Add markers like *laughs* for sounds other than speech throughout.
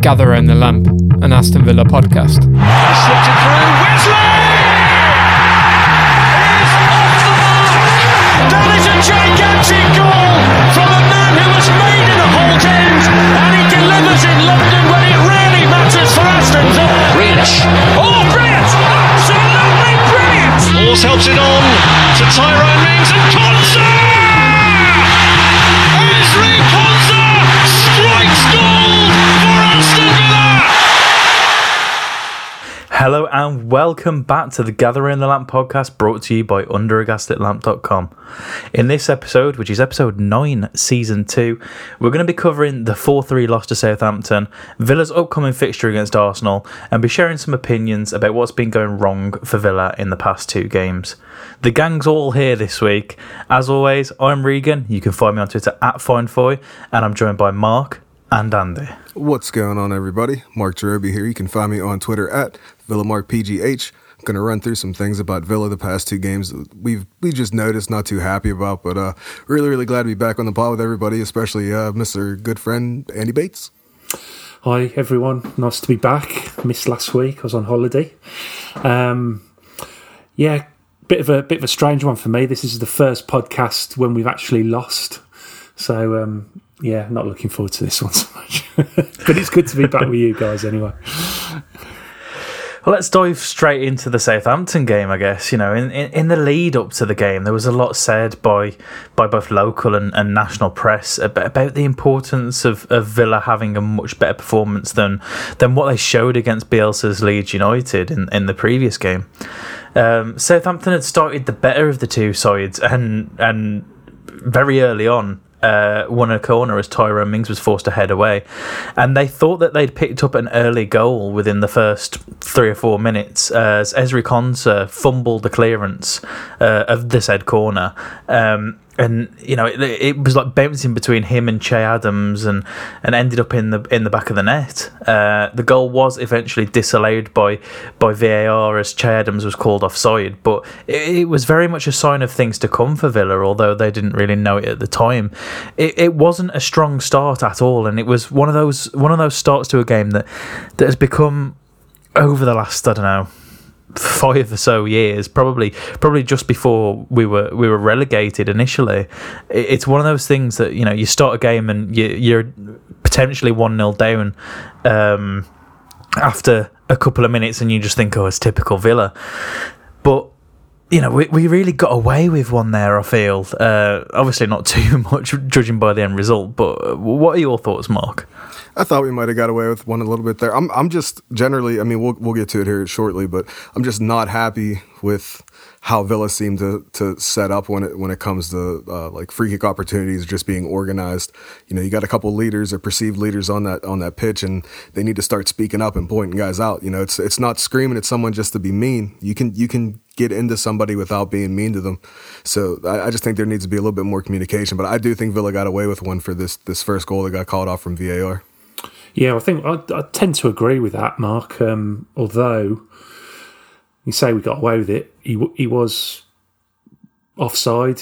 Gather Round the Lamp, an Aston Villa podcast. Slipped it through. Wesley! Is off the mark! That is a gigantic goal from a man who was made in a Holte End, and he delivers in London when it really matters for Aston Villa. Grealish. Oh, brilliant! Absolutely brilliant! Force helps it on to Tyrone Mings and Konsa! Hello and welcome back to the Gather in the Lamp podcast brought to you by underagaslitlamp.com. In this episode, which is episode 9, season 2, we're going to be covering the 4 3 loss to Southampton, Villa's upcoming fixture against Arsenal, and be sharing some opinions about what's been going wrong for Villa in the past two games. The gang's all here this week. As always, I'm Regan. You can find me on Twitter at FineFoy, and I'm joined by Mark and What's going on, everybody? Mark Jerobi here. You can find me on Twitter at VillaMarkPGH. I'm going to run through some things about Villa the past two games that we've we just noticed, not too happy about, but uh, really, really glad to be back on the pod with everybody, especially uh, Mr. Good Friend Andy Bates. Hi everyone, nice to be back. Missed last week. I was on holiday. Um, yeah, bit of a bit of a strange one for me. This is the first podcast when we've actually lost. So um, yeah, not looking forward to this one so much. *laughs* but it's good to be back with you guys anyway. Well, let's dive straight into the Southampton game. I guess you know, in, in, in the lead up to the game, there was a lot said by by both local and, and national press about, about the importance of, of Villa having a much better performance than than what they showed against Bielsa's Leeds United in, in the previous game. Um, Southampton had started the better of the two sides, and and very early on uh, won a corner as Tyrone Mings was forced to head away. And they thought that they'd picked up an early goal within the first three or four minutes as Ezri Konsa fumbled the clearance uh, of the said corner. Um, and you know it, it was like bouncing between him and Che Adams, and, and ended up in the in the back of the net. Uh, the goal was eventually disallowed by by VAR as Che Adams was called offside, but it, it was very much a sign of things to come for Villa, although they didn't really know it at the time. It, it wasn't a strong start at all, and it was one of those one of those starts to a game that that has become over the last I don't know five or so years, probably probably just before we were we were relegated initially. It's one of those things that you know you start a game and you, you're potentially one 0 down um, after a couple of minutes, and you just think, oh, it's typical Villa, but. You know, we, we really got away with one there. I feel, uh, obviously not *laughs* too much, judging by the end result. But what are your thoughts, Mark? I thought we might have got away with one a little bit there. I'm I'm just generally, I mean, we'll we'll get to it here shortly, but I'm just not happy with how Villa seemed to to set up when it when it comes to uh, like free kick opportunities just being organized. You know, you got a couple leaders or perceived leaders on that on that pitch, and they need to start speaking up and pointing guys out. You know, it's it's not screaming at someone just to be mean. You can you can get into somebody without being mean to them. So I, I just think there needs to be a little bit more communication. But I do think Villa got away with one for this this first goal that got called off from VAR. Yeah, I think I, I tend to agree with that, Mark. Um, although you say we got away with it, he he was offside,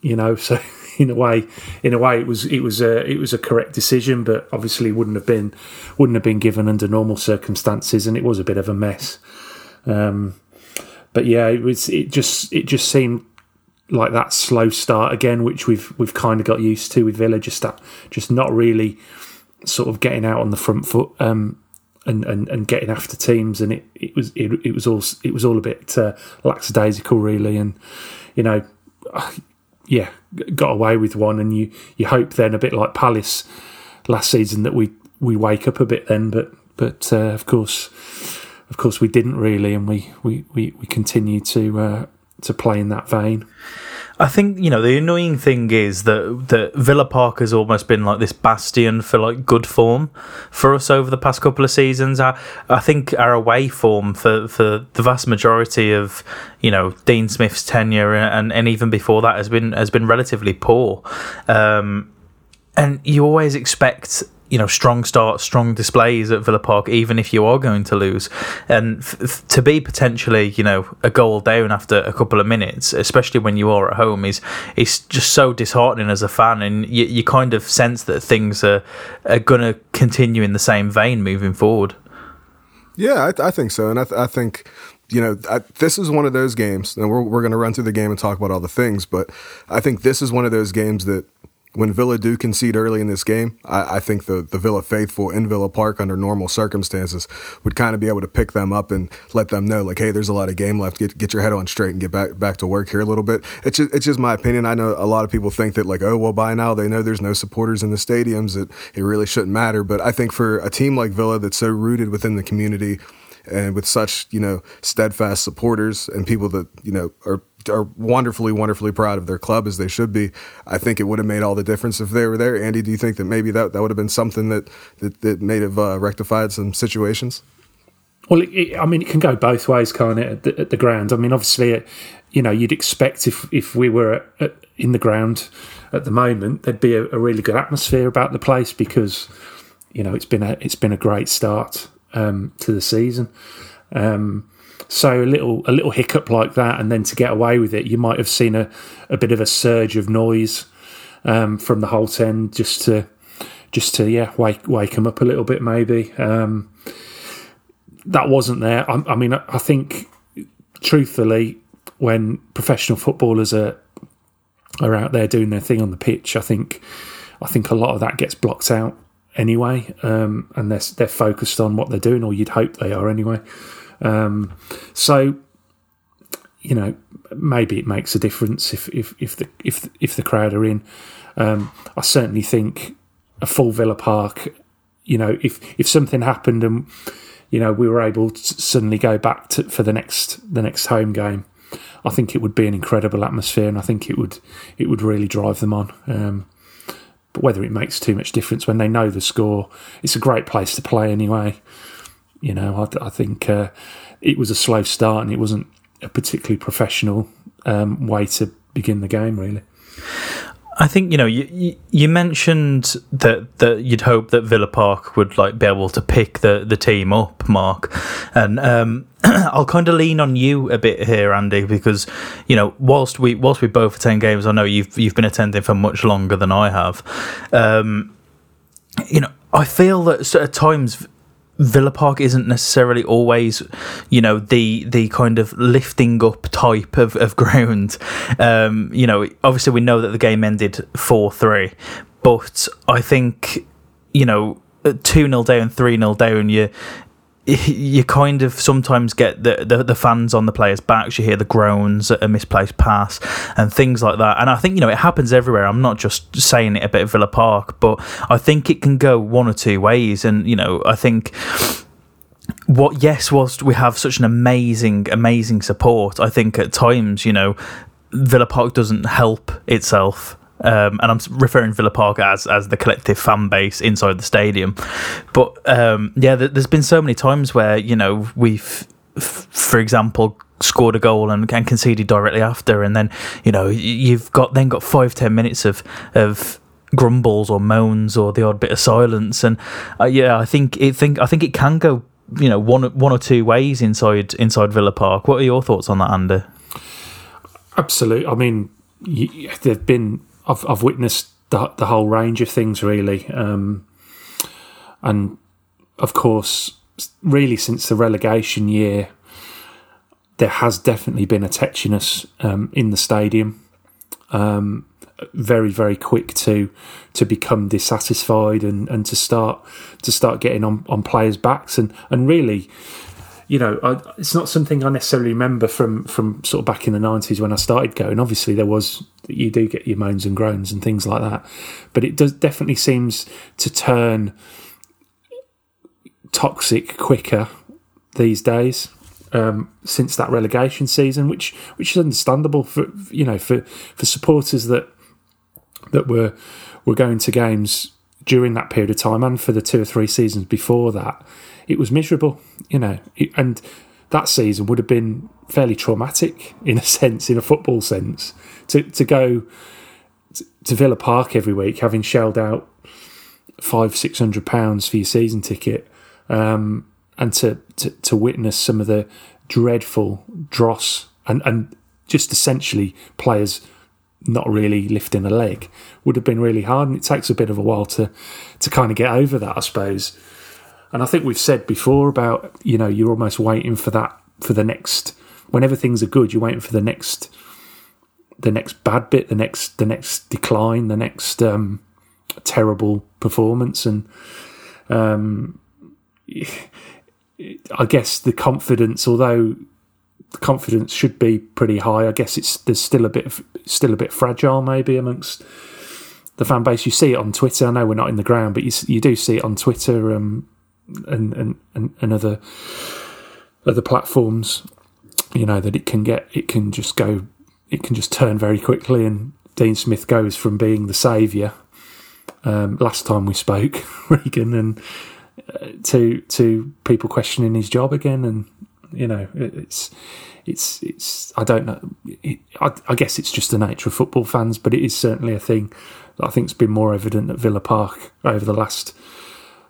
you know. *laughs* So in a way, in a way, it was it was a it was a correct decision, but obviously wouldn't have been wouldn't have been given under normal circumstances, and it was a bit of a mess. Um, but yeah, it was it just it just seemed like that slow start again, which we've we've kind of got used to with Villa, just that just not really sort of getting out on the front foot um, and, and and getting after teams, and it, it was it, it was all it was all a bit uh, lackadaisical, really, and you know, *sighs* yeah, got away with one, and you you hope then a bit like Palace last season that we we wake up a bit then, but but uh, of course. Of course, we didn't really, and we we, we, we continue to uh, to play in that vein. I think you know the annoying thing is that that Villa Park has almost been like this bastion for like good form for us over the past couple of seasons. I, I think our away form for, for the vast majority of you know Dean Smith's tenure and, and even before that has been has been relatively poor. Um, and you always expect you know strong starts, strong displays at Villa Park, even if you are going to lose, and f- to be potentially you know a goal down after a couple of minutes, especially when you are at home, is is just so disheartening as a fan, and you, you kind of sense that things are are gonna continue in the same vein moving forward. Yeah, I, I think so, and I, th- I think you know I, this is one of those games, and we're we're going to run through the game and talk about all the things, but I think this is one of those games that when Villa do concede early in this game, I, I, think the, the Villa faithful in Villa Park under normal circumstances would kind of be able to pick them up and let them know, like, hey, there's a lot of game left. Get get your head on straight and get back back to work here a little bit. It's just, it's just my opinion. I know a lot of people think that, like, oh, well, by now they know there's no supporters in the stadiums. It, it really shouldn't matter. But I think for a team like Villa that's so rooted within the community and with such, you know, steadfast supporters and people that, you know, are are wonderfully, wonderfully proud of their club as they should be. I think it would have made all the difference if they were there. Andy, do you think that maybe that, that would have been something that that, that may have uh, rectified some situations? Well, it, it, I mean, it can go both ways, can't it? At the, at the ground. I mean, obviously, you know, you'd expect if if we were at, at, in the ground at the moment, there'd be a, a, really good atmosphere about the place because you know it's been a it's been a great start um, to the season. Um, so a little a little hiccup like that, and then to get away with it, you might have seen a, a bit of a surge of noise um, from the Holte End just to just to yeah wake wake them up a little bit maybe. Um, that wasn't there. I, I mean, I think truthfully, when professional footballers are are out there doing their thing on the pitch, I think I think a lot of that gets blocked out anyway, um, and they're they're focused on what they're doing, or you'd hope they are anyway. Um, so, you know, maybe it makes a difference if if if the if if the crowd are in. Um, I certainly think a full Villa Park. You know, if if something happened and you know we were able to suddenly go back to for the next the next home game, I think it would be an incredible atmosphere, and I think it would it would really drive them on. Um, but whether it makes too much difference when they know the score, it's a great place to play anyway. You know, I, I think uh, it was a slow start and it wasn't a particularly professional um, way to begin the game, really. I think you know you you mentioned that that you'd hope that Villa Park would like be able to pick the the team up, Mark, and um, *clears throat* I'll kind of lean on you a bit here, Andy, because you know whilst we whilst we both attend games, I know you've you've been attending for much longer than I have. Um, you know, I feel that at times Villa Park isn't necessarily always, you know, the the kind of lifting up type of, of *laughs* ground. Um, you know, obviously we know that the game ended four three, but I think, you know, two 0 down, three 0 down, you *laughs* you kind of sometimes get the, the, the fans on the players' backs. You hear the groans at a misplaced pass and things like that. And I think you know it happens everywhere. I'm not just saying it about Villa Park, but I think it can go one or two ways. And you know, I think what yes, whilst we have such an amazing, amazing support, I think at times you know Villa Park doesn't help itself um, and I'm referring Villa Park as as the collective fan base inside the stadium. But um, yeah, there's been so many times where you know we've, f- for example, scored a goal and, and conceded directly after, and then you know you've got then got five ten minutes of of grumbles or moans or the odd bit of silence, and uh, yeah, I think it think I think it can go you know one one or two ways inside inside Villa Park. What are your thoughts on that, Andy? Absolutely. I mean, there've been I've I've witnessed the the whole range of things really, um, and of course, really since the relegation year, there has definitely been a tetchiness um, in the stadium. Um, very very quick to to become dissatisfied and, and to start to start getting on, on players' backs and and really you know, I, it's not something I necessarily remember from from sort of back in the nineties when I started going. Obviously, there was you do get your moans and groans and things like that, but it does definitely seems to turn toxic quicker these days um, since that relegation season, which which is understandable for you know for for supporters that that were were going to games during that period of time and for the two or three seasons before that it was miserable, you know, and that season would have been fairly traumatic in a *laughs* sense, in a football sense, to to go to Villa Park every week, having shelled out five six hundred pounds for your season ticket, um, and to, to to witness some of the dreadful dross and and just essentially players not really lifting a leg would have been really hard, and it takes a bit of a while to to kind of get over that, I suppose. And I think we've said before about you know you're almost waiting for that for the next whenever things are good, you're waiting for the next the next bad bit, the next the next decline, the next um, terrible performance, and um, *laughs* I guess the confidence, although the confidence should be pretty high, I guess it's there's still a bit still a bit fragile maybe amongst the fan base. You see it on Twitter. I know we're not in the ground, but you you do see it on Twitter um, and, and and and other other platforms. You know that it can get it can just go it can just turn very quickly, and Dean Smith goes from being the saviour um, last time we spoke, *laughs* Regan, and uh, to to people questioning his job again, and you know it, it's it's it's I don't know. It, I, I, guess it's just the nature of football fans, but it is certainly a thing that I think's been more evident at Villa Park over the last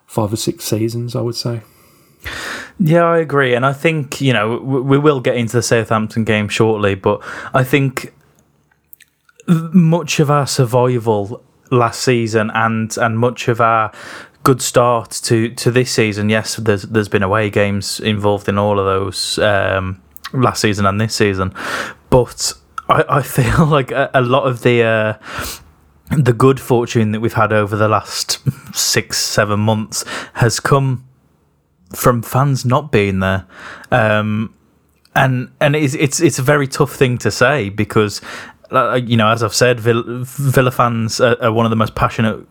five or six seasons. I would say. Yeah, I agree, and I think you know we will get into the Southampton game shortly, but I think much of our survival last season and and much of our good start to to this season. Yes, there's there's been away games involved in all of those um, last season and this season, but I, I *laughs* feel like a, a lot of the. Uh, the good fortune that we've had over the last *laughs* six, seven months has come from fans not being there. Um, and and it's it's it's a very tough thing to say because uh, you know, as I've said, Villa, Villa fans are, are, one of the most passionate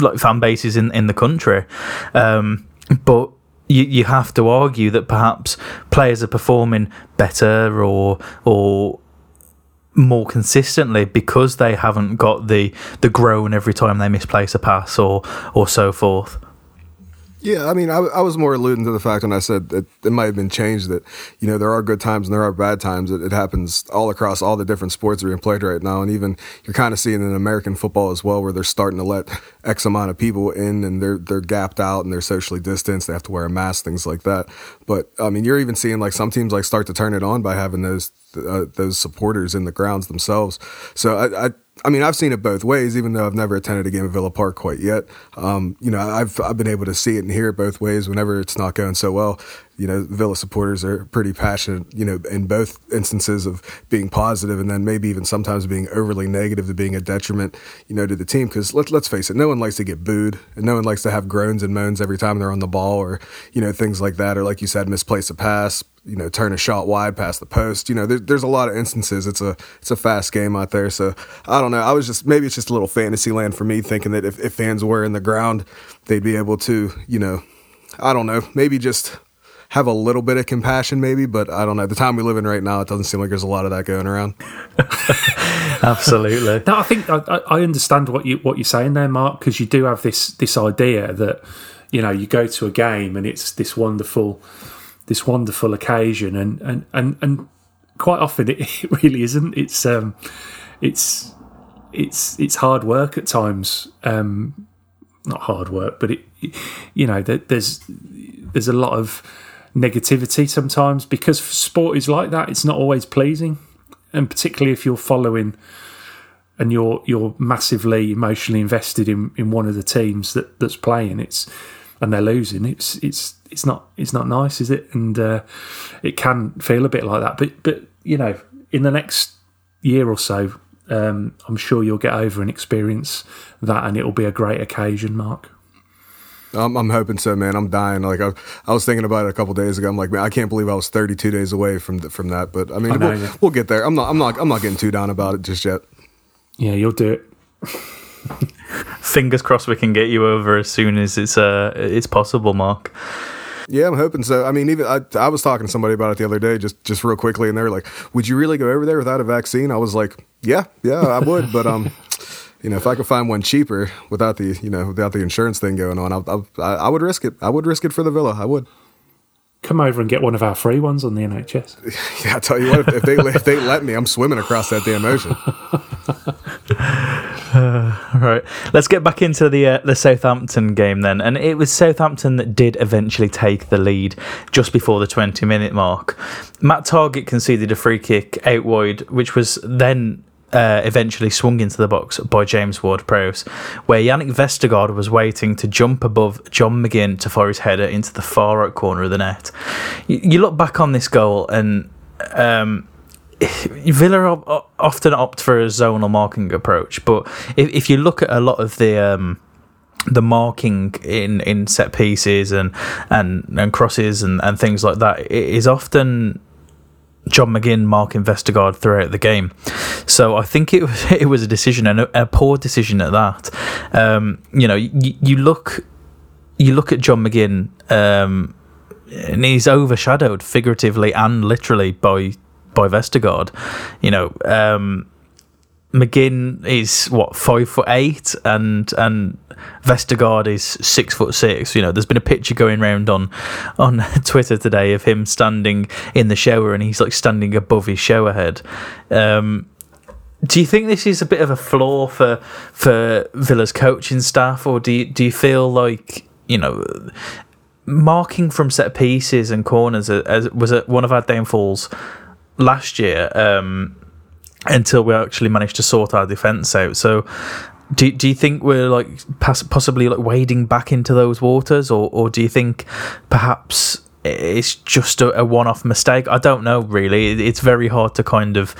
like fan bases in in the country. Um, but you you have to argue that perhaps players are performing better or or more consistently because they haven't got the the groan every time they misplace a pass or or so forth. Yeah, I mean, I, I, was more alluding to the fact when I said that it might have been changed that, you know, there are good times and there are bad times. It, it happens all across all the different sports that are being played right now. And even you're kind of seeing in American football as well, where they're starting to let X amount of people in and they're, they're gapped out and they're socially distanced. They have to wear a mask, things like that. But I mean, you're even seeing like some teams like start to turn it on by having those, uh, those supporters in the grounds themselves. So I, I I mean, I've seen it both ways, even though I've never attended a game at Villa Park quite yet. Um, you know, I've I've been able to see it and hear it both ways. Whenever it's not going so well, you know, Villa supporters are pretty passionate. You know, in both instances of being positive, and then maybe even sometimes being overly negative to being a detriment, you know, to the team. Because let's let's face it, no one likes to get booed, and no one likes to have groans and moans every time they're on the ball, or you know, things like that, or like you said, misplace a pass, you know, turn a shot wide past the post. You know, there, there's a lot of instances. It's a it's a fast game out there. So I don't know. I was just maybe it's just a little fantasy land for me, thinking that if, if fans were in the ground, they'd be able to, you know, I don't know, maybe just have a little bit of compassion, maybe. But I don't know. The time we live in right now, it doesn't seem like there's a lot of that going around. *laughs* Absolutely. no, I think I, I understand what you what you're saying there, Mark, because you do have this this idea that you know you go to a game and it's this wonderful this wonderful occasion, and and and, and quite often it, *laughs* it really isn't. It's um, it's it's it's hard work at times. Um, not hard work, but it, you know, there's there's a lot of negativity sometimes because sport is like that. It's not always pleasing, and particularly if you're following and you're you're massively emotionally invested in, in one of the teams that, that's playing. It's and they're losing. It's it's it's not it's not nice, is it? And uh, it can feel a bit like that. But but you know, in the next year or so, um, I'm sure you'll get over and experience that, and it'll be a great occasion, Mark. I'm, I'm hoping so, man. I'm dying. Like I, I was thinking about it a couple days ago. I'm like, man, I can't believe I was 32 days away from the, from that. But I mean, I know, we'll, yeah. we'll get there. I'm not, I'm not, I'm not getting too down about it just yet. Yeah, you'll do it. *laughs* Fingers crossed we can get you over as soon as it's uh it's possible, Mark. Yeah, I'm hoping so. I mean, even I, I was talking to somebody about it the other day, just just real quickly, and they were like, "Would you really go over there without a vaccine?" I was like, "Yeah, yeah, I would," but um, *laughs* you know, if I could find one cheaper without the you know without the insurance thing going on, I, I, I would risk it. I would risk it for the villa. I would. Come over and get one of our free ones on the NHS. *laughs* yeah, I tell you what, if they if they let me, I'm swimming across that damn ocean. *laughs* *laughs* Right, let's get back into the uh, the Southampton game then, and it was Southampton that did eventually take the lead just before the twenty minute mark. Matt Targett conceded a free kick out wide, which was then uh, eventually swung into the box by James Ward Prowse, where Jannik Vestergaard was waiting to jump above John McGinn to fire his header into the far right corner of the net. You, you look back on this goal and. Um, *laughs* Villa often opt for a zonal marking approach, but if, if you look at a lot of the um, the marking in, in set pieces and and, and crosses and, and things like that, it is often John McGinn marking Vestergaard throughout the game. So I think it was *laughs* it was a decision and a, a poor decision at that. Um, you know, you, you look you look at John McGinn. Um, and he's overshadowed figuratively and literally by by Vestergaard. You know, um, McGinn is what five foot eight, and and Vestergaard is six foot six. You know, there's been a picture going around on on *laughs* Twitter today of him standing in the shower, and he's like standing above his shower head. Um, do you think this is a bit of a flaw for for Villa's coaching staff, or do you, do you feel like you know marking from set pieces and corners as was one of our downfalls last year? Um, until we actually managed to sort our defence out. So, do do you think we're like possibly like wading back into those waters, or or do you think perhaps it's just a, a one-off mistake? I don't know really. It's very hard to kind of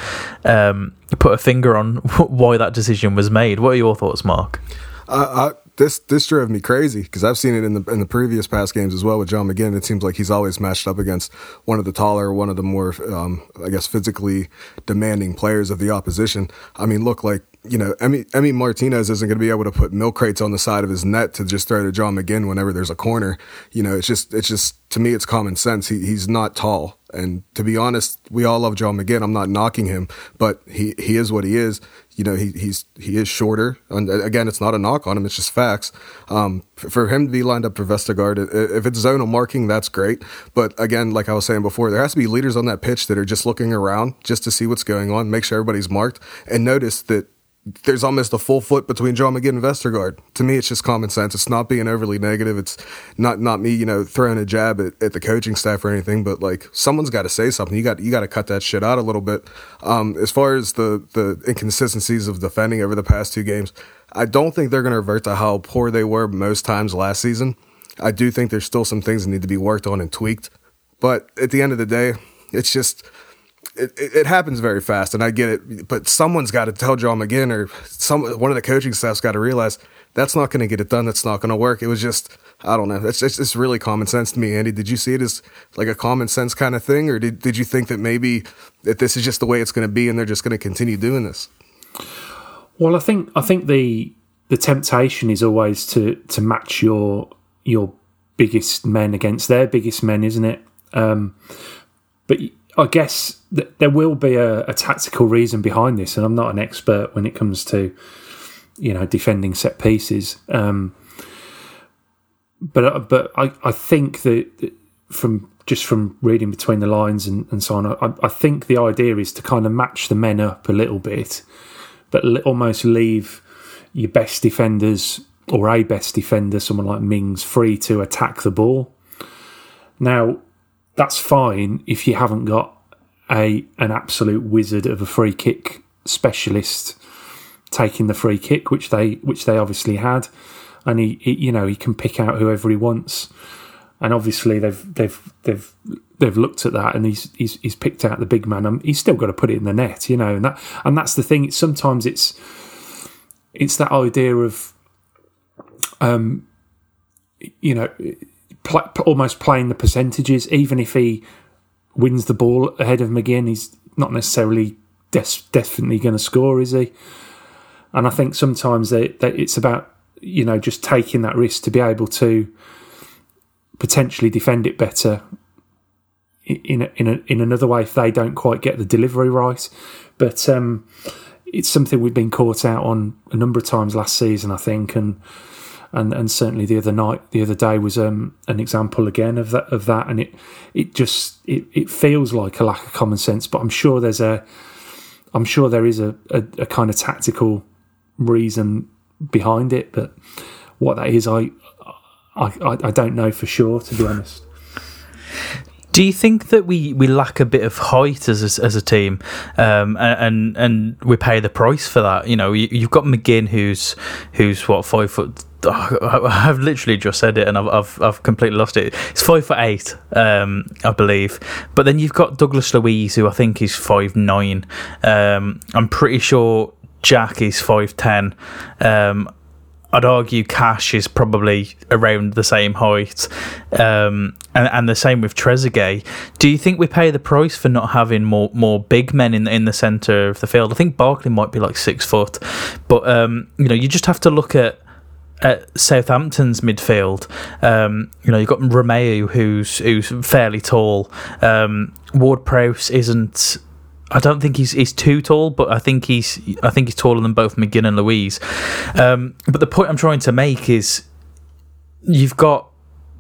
um, put a finger on *laughs* why that decision was made. What are your thoughts, Mark? I, this this drove me crazy because I've seen it in the in the previous past games as well with John McGinn. It seems like he's always matched up against one of the taller, one of the more, um, I guess, physically demanding players of the opposition. I mean, look like you know, Emmy Emi Martinez isn't going to be able to put milk crates on the side of his net to just throw to John McGinn whenever there's a corner. You know, it's just it's just to me it's common sense. He he's not tall. And to be honest, we all love John McGinn. I'm not knocking him, but he, he is what he is you know, he he's he is shorter. And uh, again, it's not a knock on him; it's just facts. Um, for him to be lined up for Vestergaard, if it's zonal marking, that's great. But again, like I was saying before, there has to be leaders on that pitch that are just looking around just to see what's going on, make sure everybody's marked, and notice that there's almost a full foot between John McGinn and Vestergaard. To me, it's just common sense. It's not being overly negative. It's not not me, you know, throwing a jab at, at the coaching staff or anything. But like, someone's got to say something. You got you got to cut that shit out a little bit. Um, as far as the the inconsistencies of defending over the past two games, I don't think they're going to revert to how poor they were most times last season. I do think there's still some things that need to be worked on and tweaked. But at the end of the day, it's just it, it, happens very fast, and I get it. But someone's got to tell John McGinn or some one of the coaching staff's got to realize that's not going to get it done. That's not going to work. It was just I don't know. It's it's, it's really common sense to me, Andy. Did you see it as like a common sense kind of thing, or did did you think that maybe that this is just the way it's going to be, and they're just going to continue doing this? Well, I think I think the the temptation is always to to match your your biggest men against their biggest men, isn't it? Um, but I guess th- there will be a, a, tactical reason behind this, and I'm not an expert when it comes to you know defending set pieces. Um, but uh, but I, I think that from just from reading between the lines and, and so on, I, I think the idea is to kind of match the men up a little bit, but almost leave your best defenders or a best defender, someone like Mings, free to attack the ball. Now, that's fine if you haven't got a an absolute wizard of a free kick specialist taking the free kick, which they which they obviously had, and he, he you know he can pick out whoever he wants, and obviously they've they've they've they've looked at that and he's he's, he's picked out the big man and he's still got to put it in the net, you know, and that and that's the thing. Sometimes it's it's that idea of um you know pl- almost playing the percentages. Even if he wins the ball ahead of McGinn, he's not necessarily des- definitely going to score, is he? And I think sometimes they, they, it's about you know just taking that risk to be able to potentially defend it better in a, in a, in another way if they don't quite get the delivery right. But um, it's something we've been caught out on a number of times last season, I think, and and and certainly the other night, the other day was um, an example again of that of that, and it it just it, it feels like a lack of common sense, but I'm sure there's a I'm sure there is a, a, a kind of tactical reason behind it, but what that is, I I, I don't know for sure, to be honest. Do you think that we, we lack a bit of height as a, as a team, um, and and we pay the price for that? You know, you, you've got McGinn, who's who's what five foot. *laughs* I've literally just said it, and I've I've, I've completely lost it. It's five for eight, um, I believe. But then you've got Douglas Luiz, who I think is five nine. Um, I'm pretty sure Jack is five ten. Um, I'd argue Cash is probably around the same height, um, and, and the same with Trezeguet. Do you think we pay the price for not having more more big men in in the centre of the field? I think Barkley might be like six foot, but um, you know you just have to look at at Southampton's midfield. Um, you know, you've got Romeu, who's who's fairly tall. Um, Ward Prowse isn't. I don't think he's he's too tall, but I think he's I think he's taller than both McGinn and Luiz. Um, but the point I'm trying to make is, you've got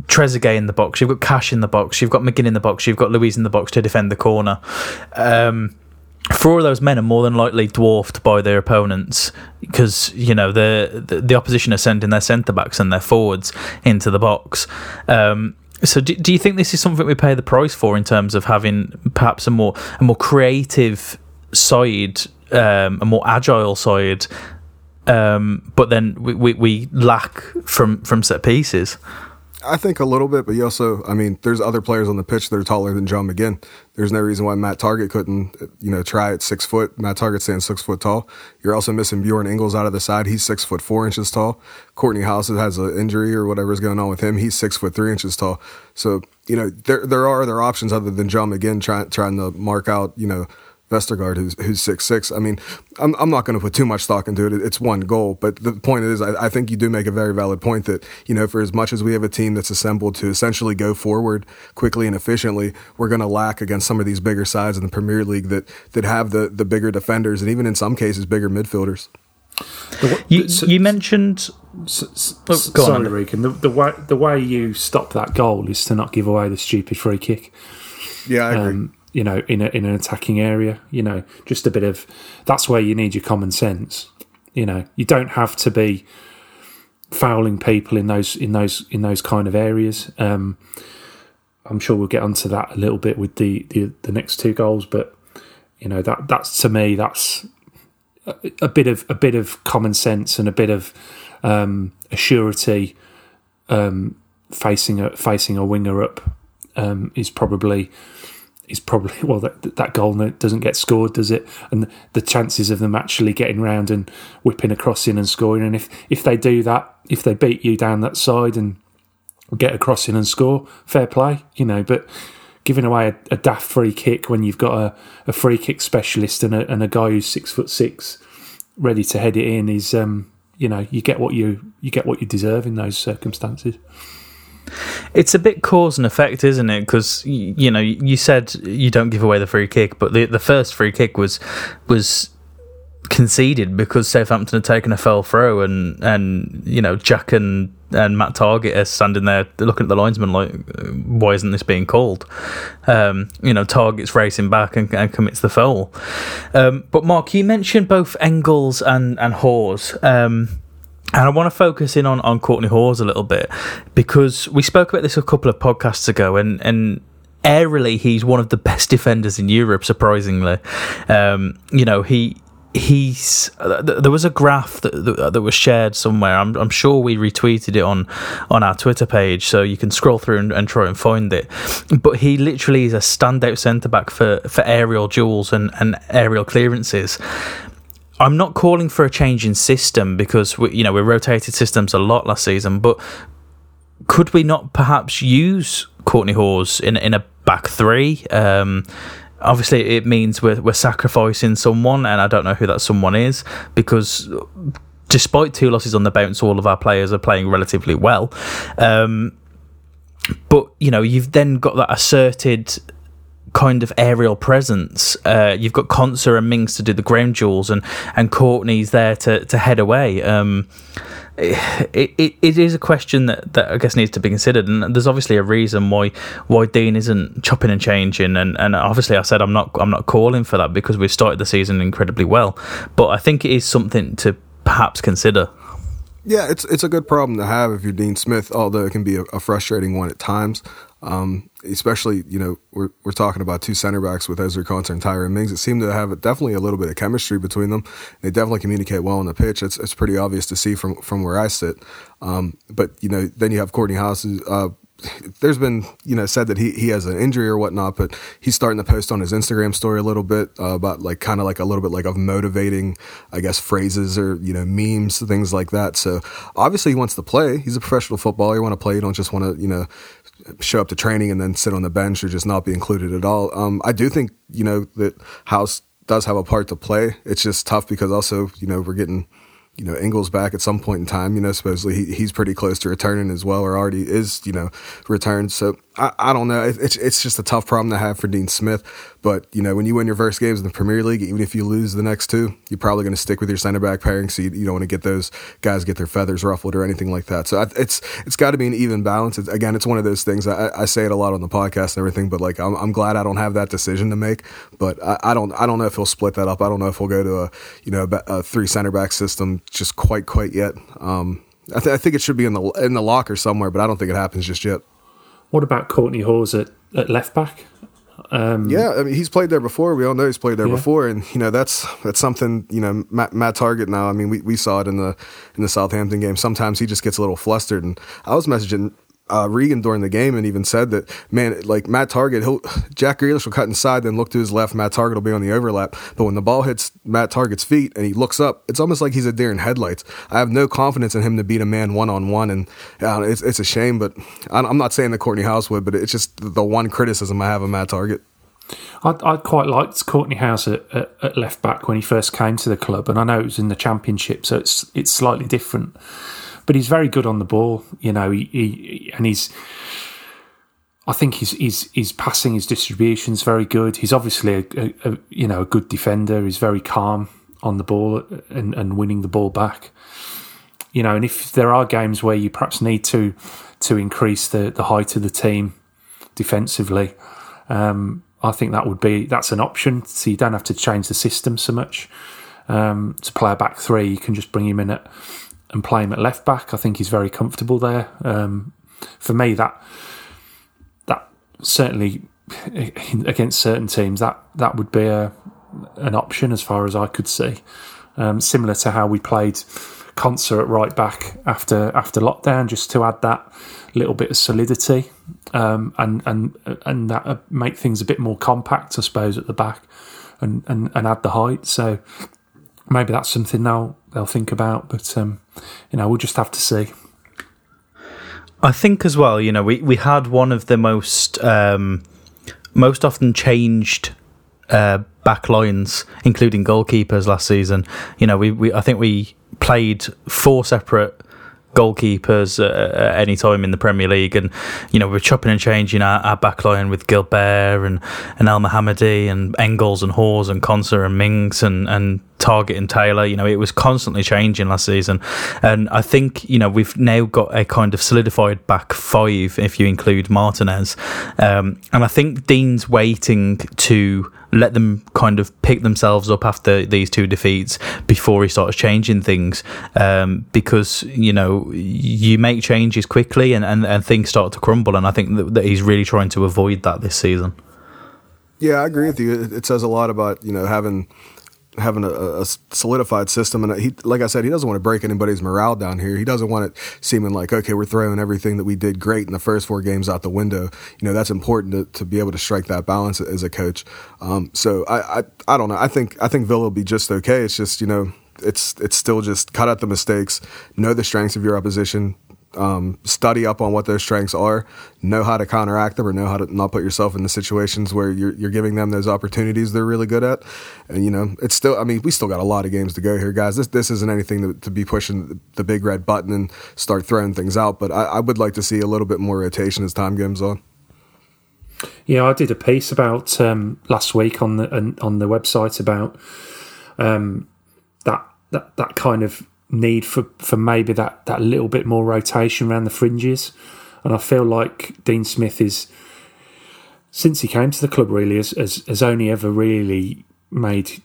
Trezeguet in the box, you've got Cash in the box, you've got McGinn in the box, you've got Luiz in the box to defend the corner. Um, four of those men are more than likely dwarfed by their opponents because you know the, the, the opposition are sending their centre backs and their forwards into the box. Um, so do, do you think this is something we pay the price for in terms of having perhaps a more a more creative side, um, a more agile side, um, but then we, we, we lack from from set pieces? I think a little bit, but you also, I mean, there's other players on the pitch that are taller than John McGinn. There's no reason why Matt Targett couldn't, you know, try at six foot. Matt Targett saying six foot tall. You're also missing Bjorn Engels out of the side. He's six foot four inches tall. Kortney Hause has an injury or whatever's going on with him. He's six foot three inches tall. So, you know, there there are other options other than John McGinn trying trying to mark out, you know, Vestergaard, who's who's six six. I mean, I'm I'm not going to put too much stock into it. It's one goal, but the point is, I, I, think you do make a very valid point that you know, for as much as we have a team that's assembled to essentially go forward quickly and efficiently, we're going to lack against some of these bigger sides in the Premier League that that have the the bigger defenders and even in some cases bigger midfielders. You, you mentioned. S- oh, sorry, Regan. The, the way the way you stop that goal is to not give away the stupid free kick. Yeah, I agree. Um, you know, in a, in an attacking area. You know, just a bit of that's where you need your common sense. You know, you don't have to be fouling people in those in those in those kind of areas. Um, I'm sure we'll get onto that a little bit with the, the, the next two goals, but you know that that's to me that's a, a bit of a bit of common sense and a bit of um, surety um, facing a facing a winger up um, is probably is probably *laughs* well that that goal doesn't get scored, does it? And the chances of them actually getting round and whipping across in and scoring, and if if they do that, if they beat you down that side and get across in and score, fair play, you know. But giving away a, a daft free kick when you've got a, a free kick specialist and a, and a guy who's six foot six ready to head it in is, um, you know, you get what you you get what you deserve in those circumstances. It's a bit cause and effect, isn't it? Because you know, you said you don't give away the free kick, but the the first free kick was was conceded because Southampton had taken a fell throw, and and you know Jack and and Matt Targett are standing there looking at the linesman like, why isn't this being called? Um, you know, Targett's racing back and, and commits the foul. Um, but Mark, you mentioned both Engels and and Hause. Um, and I want to focus in on, on Kortney Hause a little bit because we spoke about this a couple of podcasts ago, and, and aerially he's one of the best defenders in Europe. Surprisingly, um, you know he he's there was a graph that, that, that was shared somewhere. I'm, I'm sure we retweeted it on on our Twitter page, so you can scroll through and, and try and find it. But he literally is a standout centre back for for aerial duels and and aerial clearances. I'm not calling for a change in system because we, you know we rotated systems a lot last season, but could we not perhaps use Kortney Hause in in a back three? Um, obviously, it means we're we're sacrificing someone, and I don't know who that someone is because despite two losses on the bounce, all of our players are playing relatively well. Um, but you know, you've then got that asserted kind of aerial presence. Uh, you've got Konsa and Mings to do the ground jewels, and and Kortney's there to to head away. Um, it, it, it is a question that, that I guess needs to be considered, and there's obviously a reason why why Dean isn't chopping and changing, and, and obviously I said I'm not I'm not calling for that because we've started the season incredibly well, but I think it is something to perhaps consider. Yeah, it's it's a good problem to have if you're Dean Smith, although it can be a, a frustrating one at times. Um, especially, you know, we're we're talking about two center backs with Ezri Konsa and Tyrone Mings. It seemed to have definitely a little bit of chemistry between them. They definitely communicate well on the pitch. It's it's pretty obvious to see from from where I sit. Um, but you know, then you have Kortney Hause, uh, there's been you know said that he, he has an injury or whatnot, but he's starting to post on his Instagram story a little bit uh, about like kind of like a little bit like of motivating, I guess phrases or you know memes things like that. So obviously he wants to play. He's a professional footballer. You want to play. You don't just want to you know show up to training and then sit on the bench or just not be included at all. Um, I do think you know that Hause does have a part to play. It's just tough because also you know we're getting you know, Engels back at some point in time. You know, supposedly he, he's pretty close to returning as well, or already is, you know, returned. So I, I don't know. It's it's just a tough problem to have for Dean Smith. But you know, when you win your first games in the Premier League, even if you lose the next two, you're probably going to stick with your center back pairing. So you, you don't want to get those guys get their feathers ruffled or anything like that. So it's it's got to be an even balance. It's, again, it's one of those things. I, I, say it a lot on the podcast and everything, but like I'm, I'm glad I don't have that decision to make. But I, I, don't I don't know if he'll split that up. I don't know if he'll go to a you know a three center back system just quite quite yet. Um, I, th- I think it should be in the in the locker somewhere, but I don't think it happens just yet. What about Kortney Hause at, at left back? Um, yeah, I mean he's played there before. We all know he's played there yeah. before, and you know that's that's something. You know, Matt, Matt Targett. Now, I mean, we, we saw it in the in the Southampton game. Sometimes he just gets a little flustered, and I was messaging uh, Regan during the game and even said that, man, like Matt Targett, he'll, *sighs* Jack Grealish will cut inside, then look to his left. Matt Targett will be on the overlap. But when the ball hits Matt Targett's feet and he looks up, it's almost like he's a deer in headlights. I have no confidence in him to beat a man one on one. And uh, it's, it's a shame, but I'm not saying that Kortney Hause would, but it's just the one criticism I have of Matt Targett. I, I quite liked Kortney Hause at, at, at, left back when he first came to the club, and I know it was in the championship, so it's it's slightly different but he's very good on the ball. You know, he, he and he's. I think he's his his passing, his distribution's very good. He's obviously a, a, a, you know a good defender. He's very calm on the ball and, and winning the ball back. You know, and if there are games where you perhaps need to to increase the, the height of the team defensively, um, I think that would be that's an option. So you don't have to change the system so much. Um, to play a back three, you can just bring him in at and play him at left back. I think he's very comfortable there. Um, for me, that that certainly *laughs* against certain teams that that would be a an option as far as I could see. Um, similar to how we played Konsa at right back after after lockdown, just to add that little bit of solidity um, and and and that uh, make things a bit more compact, I suppose, at the back and and, and add the height. So maybe that's something they'll they'll think about. But um, you know, we'll just have to see. I think as well. You know, we we had one of the most um, most often changed uh, back lines, including goalkeepers last season. You know, we, we I think we played four separate goalkeepers uh, at any time in the Premier League. And, you know, we're chopping and changing our, our backline with Gilbert and, and Elmohamady and Engels and Hause and Konsa and Mings and, and Targett and Taylor. You know, it was constantly changing last season. And I think, you know, we've now got a kind of solidified back five if you include Martinez. Um, and I think Dean's waiting to let them kind of pick themselves up after these two defeats before he starts changing things um, because you know you make changes quickly and, and, and things start to crumble and I think that, that he's really trying to avoid that this season. Yeah, I agree with you. It says a lot about you know having having a, a, solidified system. And he, like I said, he doesn't want to break anybody's morale down here. He doesn't want it seeming like, okay, we're throwing everything that we did great in the first four games out the window. You know, that's important to, to be able to strike that balance as a coach. Um, so I, I, I don't know. I think, I think Villa will be just okay. It's just, you know, it's, it's still just cut out the mistakes, know the strengths of your opposition, um, study up on what those strengths are, know how to counteract them, or know how to not put yourself in the situations where you're, you're giving them those opportunities they're really good at. And you know, it's still. I mean, we still got a lot of games to go here, guys. This this isn't anything to, to be pushing the big red button and start throwing things out. But I, I would like to see a little bit more rotation as time goes on. Yeah, I did a piece about um, last week on the on the website about um, that that that kind of need for, for maybe that, that little bit more rotation around the fringes. And I feel like Dean Smith is, since he came to the club, really, has, has, has only ever really made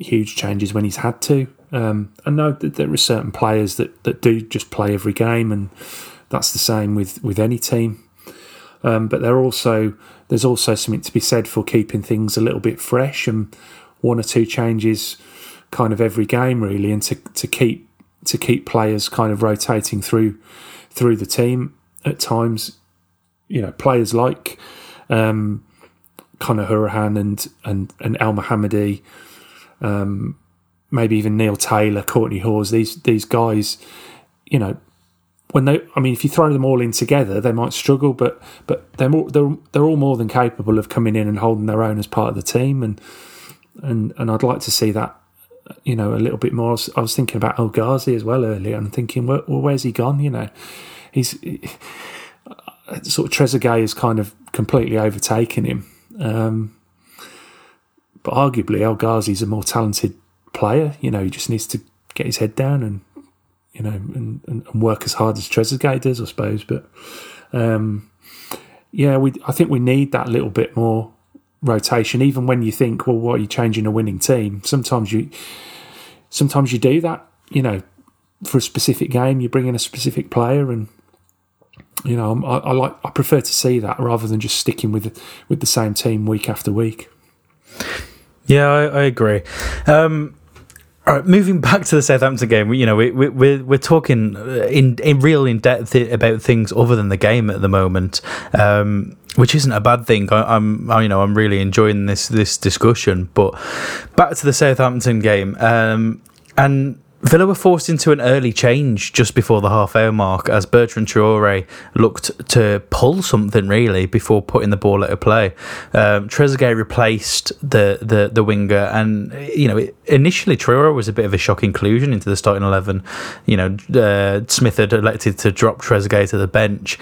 huge changes when he's had to. Um, I know that there are certain players that, that do just play every game, and that's the same with, with any team. Um, but there also there's also something to be said for keeping things a little bit fresh and one or two changes kind of every game really, and to, to keep to keep players kind of rotating through through the team at times. You know, players like um, Conor Hourihane and and and Elmohamady, um, maybe even Neil Taylor, Kortney Hause. These these guys, you know, when they, I mean, if you throw them all in together, they might struggle, but but they're more, they're they're all more than capable of coming in and holding their own as part of the team, and and and I'd like to see that, you know, a little bit more. I was, thinking about El Ghazi as well earlier, and thinking, well, where's he gone? You know, he's he, sort of Trezeguet has kind of completely overtaken him, um, but arguably El Ghazi's a more talented player. You know, he just needs to get his head down and you know, and, and, work as hard as Trezeguet does, I suppose. But um, yeah, we I think we need that little bit more rotation. Even when you think, well, what are you changing a winning team? Sometimes you sometimes you do that. You know, for a specific game, you bring in a specific player, and you know, I, I like I prefer to see that rather than just sticking with with the same team week after week. Yeah, I, I agree. Um, all right, moving *laughs* back to the Southampton game, you know, we, we, we're we're talking in in real in depth about things other than the game at the moment, um, which isn't a bad thing. I, am you know I'm really enjoying this this discussion. But back to the Southampton game, um, and Villa were forced into an early change just before the half hour mark as Bertrand Traore looked to pull something really before putting the ball at a play. Um, Trezeguet replaced the, the, the winger, and you know initially Traore was a bit of a shock inclusion into the starting eleven. You know uh, Smith had elected to drop Trezeguet to the bench.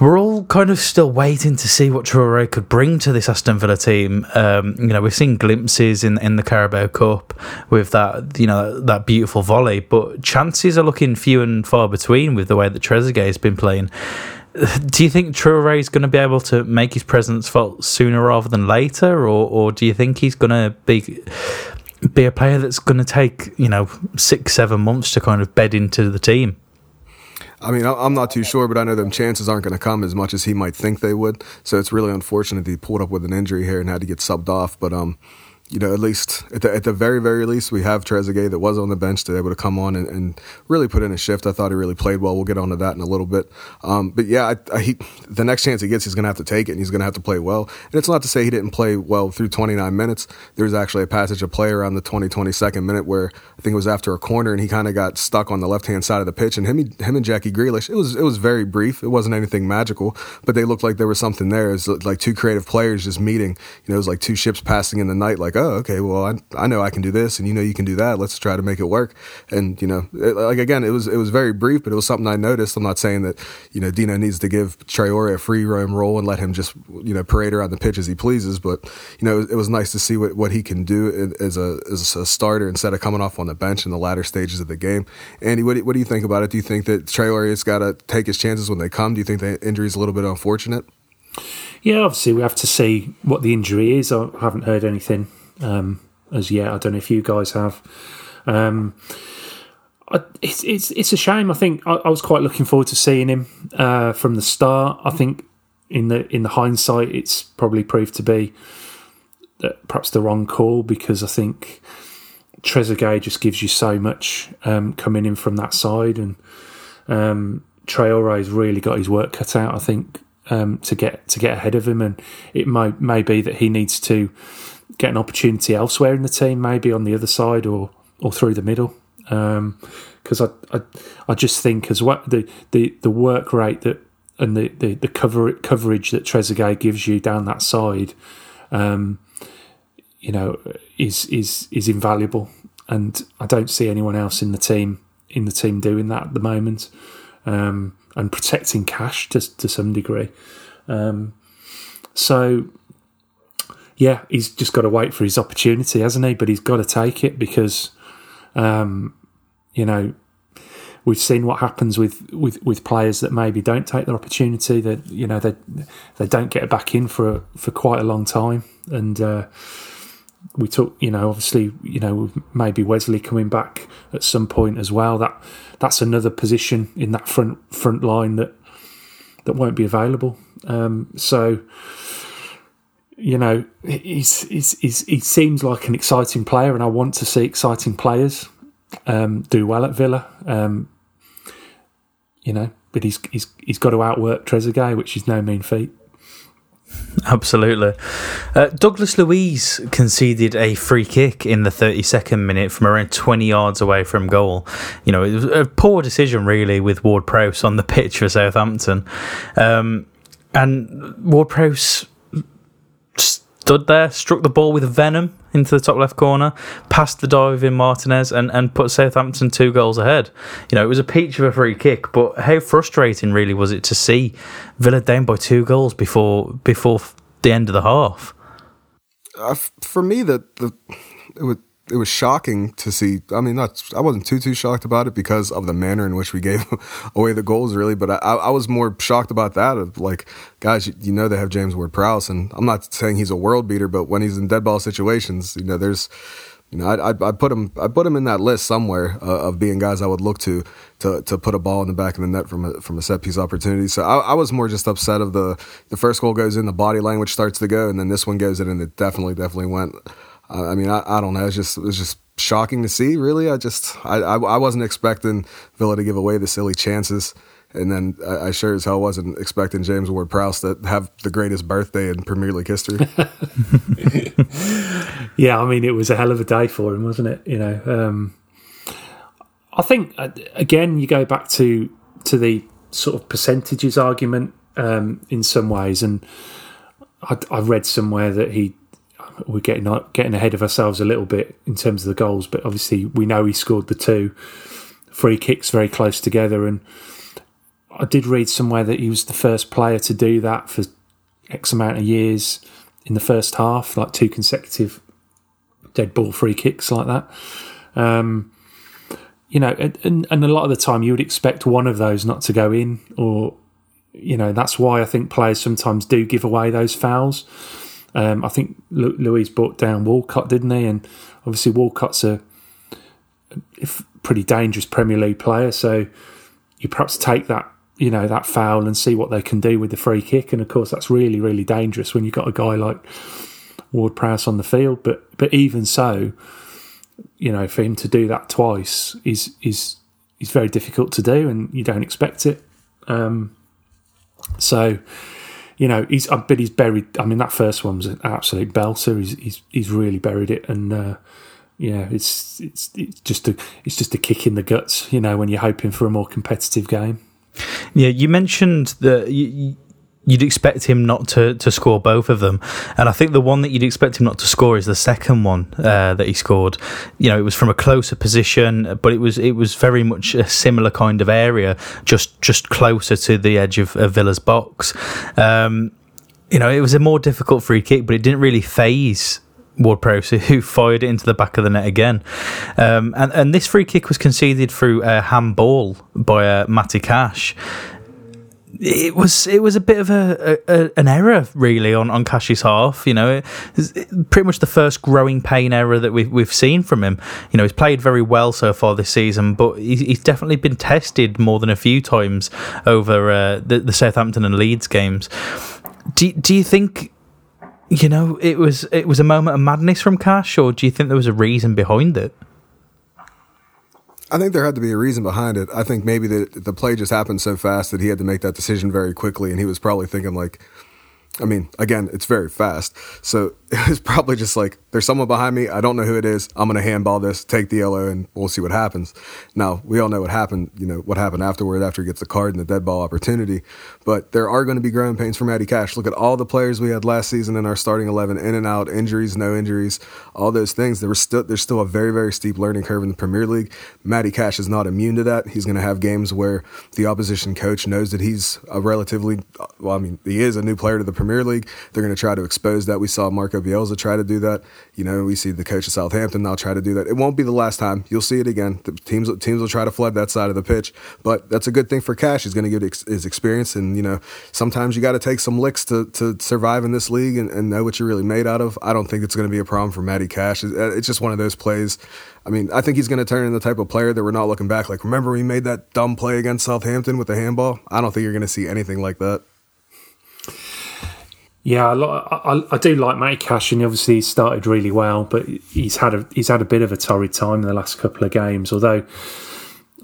We're all kind of still waiting to see what Traore could bring to this Aston Villa team. Um, you know we've seen glimpses in in the Carabao Cup with that you know that beautiful volley, but chances are looking few and far between with the way that Trezeguet has been playing. Do you think Traore is going to be able to make his presence felt sooner rather than later, or, or do you think he's going to be be a player that's going to take you know six seven months to kind of bed into the team? I mean, I'm not too sure, but I know them chances aren't going to come as much as he might think they would. So it's really unfortunate he pulled up with an injury here and had to get subbed off. But um, you know, at least at the, at the very, very least, we have Trezeguet that was on the bench to be able to come on and, and, really put in a shift. I thought he really played well. We'll get onto that in a little bit. Um, but yeah, I, I, he, the next chance he gets, he's going to have to take it and he's going to have to play well. And it's not to say he didn't play well through 29 minutes. There's actually a passage of play around the 20, 22nd minute where I think it was after a corner and he kind of got stuck on the left hand side of the pitch. And him, him and Jackie Grealish, it was, it was very brief. It wasn't anything magical, but they looked like there was something there. It was like two creative players just meeting. You know, it was like two ships passing in the night, like, oh, okay, well, I I know I can do this, and you know you can do that. Let's try to make it work. And you know, it, like again, it was it was very brief, but it was something I noticed. I'm not saying that you know Dino needs to give Traore a free roam role and let him just you know parade around the pitch as he pleases, but you know it was nice to see what, what he can do as a as a starter instead of coming off on the bench in the latter stages of the game. Andy, what do, what do you think about it? Do you think that Traore has got to take his chances when they come? Do you think the injury is a little bit unfortunate? Yeah, obviously we have to see what the injury is. I haven't heard anything um, as yet. I don't know if you guys have. Um, I, it's it's it's a shame. I think I, I was quite looking forward to seeing him uh, from the start. I think in the in the hindsight, it's probably proved to be perhaps the wrong call because I think Trezeguet just gives you so much um, coming in from that side, and um, has really got his work cut out. I think um, to get to get ahead of him, and it may may be that he needs to get an opportunity elsewhere in the team, maybe on the other side or or through the middle. Because um, I, I I just think as well the the the work rate that and the the, the cover coverage that Trezeguet gives you down that side, um, you know, is is is invaluable. And I don't see anyone else in the team in the team doing that at the moment, um, and protecting Cash to to some degree. Um, so yeah, he's just got to wait for his opportunity, hasn't he? But he's got to take it because, um, you know, we've seen what happens with, with, with players that maybe don't take their opportunity. That you know they they don't get back in for for quite a long time, and uh, we took, you know, obviously, you know, maybe Wesley coming back at some point as well. That that's another position in that front front line that that won't be available. Um, so, you know, he's, he's, he's, he seems like an exciting player, and I want to see exciting players um, do well at Villa. Um, you know, but he's he's he's got to outwork Trezeguet, which is no mean feat. Absolutely. Uh, Douglas Luiz conceded a free kick in the 32nd minute from around 20 yards away from goal. You know, it was a poor decision, really, with Ward Prowse on the pitch for Southampton. Um, and Ward Prowse stood there, struck the ball with venom into the top left corner, passed the diving Martinez, and, and put Southampton two goals ahead. You know, it was a peach of a free kick, but how frustrating really was it to see Villa down by two goals before before the end of the half? Uh, for me, that the it was it was shocking to see. I mean, not I wasn't too too shocked about it because of the manner in which we gave *laughs* away the goals, really. But I, I was more shocked about that. Of like, guys, you, you know they have James Ward Prowse, and I'm not saying he's a world beater, but when he's in dead ball situations, you know, there's, you know, I I put him I put him in that list somewhere uh, of being guys I would look to to to put a ball in the back of the net from a from a set piece opportunity. So I, I was more just upset of the the first goal goes in, the body language starts to go, and then this one goes in, and it definitely definitely went. I mean, I, I don't know. It's just it was just shocking to see. Really, I just I, I, I wasn't expecting Villa to give away the silly chances, and then I, I sure as hell wasn't expecting James Ward Prowse to have the greatest birthday in Premier League history. *laughs* *laughs* yeah, I mean, it was a hell of a day for him, wasn't it? You know, um, I think uh, again you go back to to the sort of percentages argument um, in some ways, and I, I read somewhere that he we're getting getting ahead of ourselves a little bit in terms of the goals, but obviously we know he scored the two free kicks very close together, and I did read somewhere that he was the first player to do that for X amount of years in the first half, like two consecutive dead ball free kicks like that. Um, you know, and, and a lot of the time you would expect one of those not to go in, or you know, that's why I think players sometimes do give away those fouls. Um, I think Luiz brought down Walcott, didn't he? And obviously Walcott's a, a pretty dangerous Premier League player, so you perhaps take that you know that foul and see what they can do with the free kick. And of course, that's really really dangerous when you've got a guy like Ward Prowse on the field. But but even so, you know, for him to do that twice is is is very difficult to do, and you don't expect it. Um, so you know, he's I bet he's buried. I mean, that first one was an absolute belter. He's he's, he's really buried it, and uh, yeah, it's it's it's just a it's just a kick in the guts. You know, when you're hoping for a more competitive game. Yeah, you mentioned that you, you'd expect him not to, to score both of them. And I think the one that you'd expect him not to score is the second one uh, that he scored. You know, it was from a closer position, but it was it was very much a similar kind of area, just just closer to the edge of, of Villa's box. Um, you know, it was a more difficult free kick, but it didn't really phase Ward Prowse, *laughs* who fired it into the back of the net again. Um, and, and this free kick was conceded through a handball by uh, Matty Cash it was it was a bit of a, a, an error really on on Cash's half. You know, it's pretty much the first growing pain error that we've we've seen from him. You know, he's played very well so far this season, but he's, he's definitely been tested more than a few times over uh, the, the Southampton and Leeds games. Do do you think? You know, it was it was a moment of madness from Cash, or do you think there was a reason behind it? I think there had to be a reason behind it. I think maybe the the play just happened so fast that he had to make that decision very quickly, and he was probably thinking like, I mean, again, it's very fast. So *laughs* it was probably just like, there's someone behind me. I don't know who it is. I'm going to handball this, take the yellow, and we'll see what happens. Now, we all know what happened, you know, what happened afterward after he gets the card and the dead ball opportunity. But there are going to be growing pains for Matty Cash. Look at all the players we had last season in our starting 11, in and out, injuries, no injuries, all those things. There still, there's still a very, very steep learning curve in the Premier League. Matty Cash is not immune to that. He's going to have games where the opposition coach knows that he's a relatively, well, I mean, he is a new player to the Premier League. They're going to try to expose that. We saw Marco Bielsa try to do that. You know, we see the coach of Southampton now try to do that. It won't be the last time. You'll see it again. The teams teams will try to flood that side of the pitch, but that's a good thing for Cash. He's going to get his experience, and you know, sometimes you got to take some licks to to survive in this league and, and know what you're really made out of. I don't think it's going to be a problem for Matty Cash. Uh, it's just one of those plays. I mean, I think he's going to turn into the type of player that we're not looking back like. Remember, we made that dumb play against Southampton with the handball. I don't think you're going to see anything like that. Yeah, I, I, do like Matty Cash, and obviously he started really well, but he's had a he's had a bit of a torrid time in the last couple of games. Although,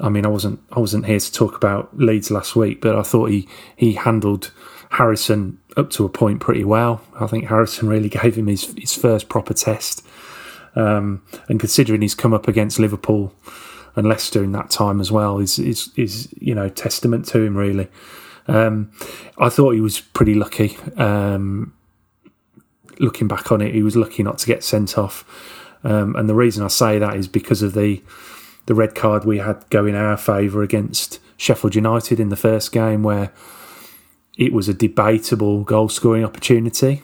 I mean, I wasn't I wasn't here to talk about Leeds last week, but I thought he he handled Harrison up to a point pretty well. I think Harrison really *laughs* gave him his his first proper test, um, and considering he's come up against Liverpool and Leicester in that time as well, is is is you know testament to him really. Um, I thought he was pretty lucky. Um, looking back on it, he was lucky not to get sent off. Um, and the reason I say that is because of the the red card we had go in our favour against Sheffield United in the first game, where it was a debatable goal scoring opportunity.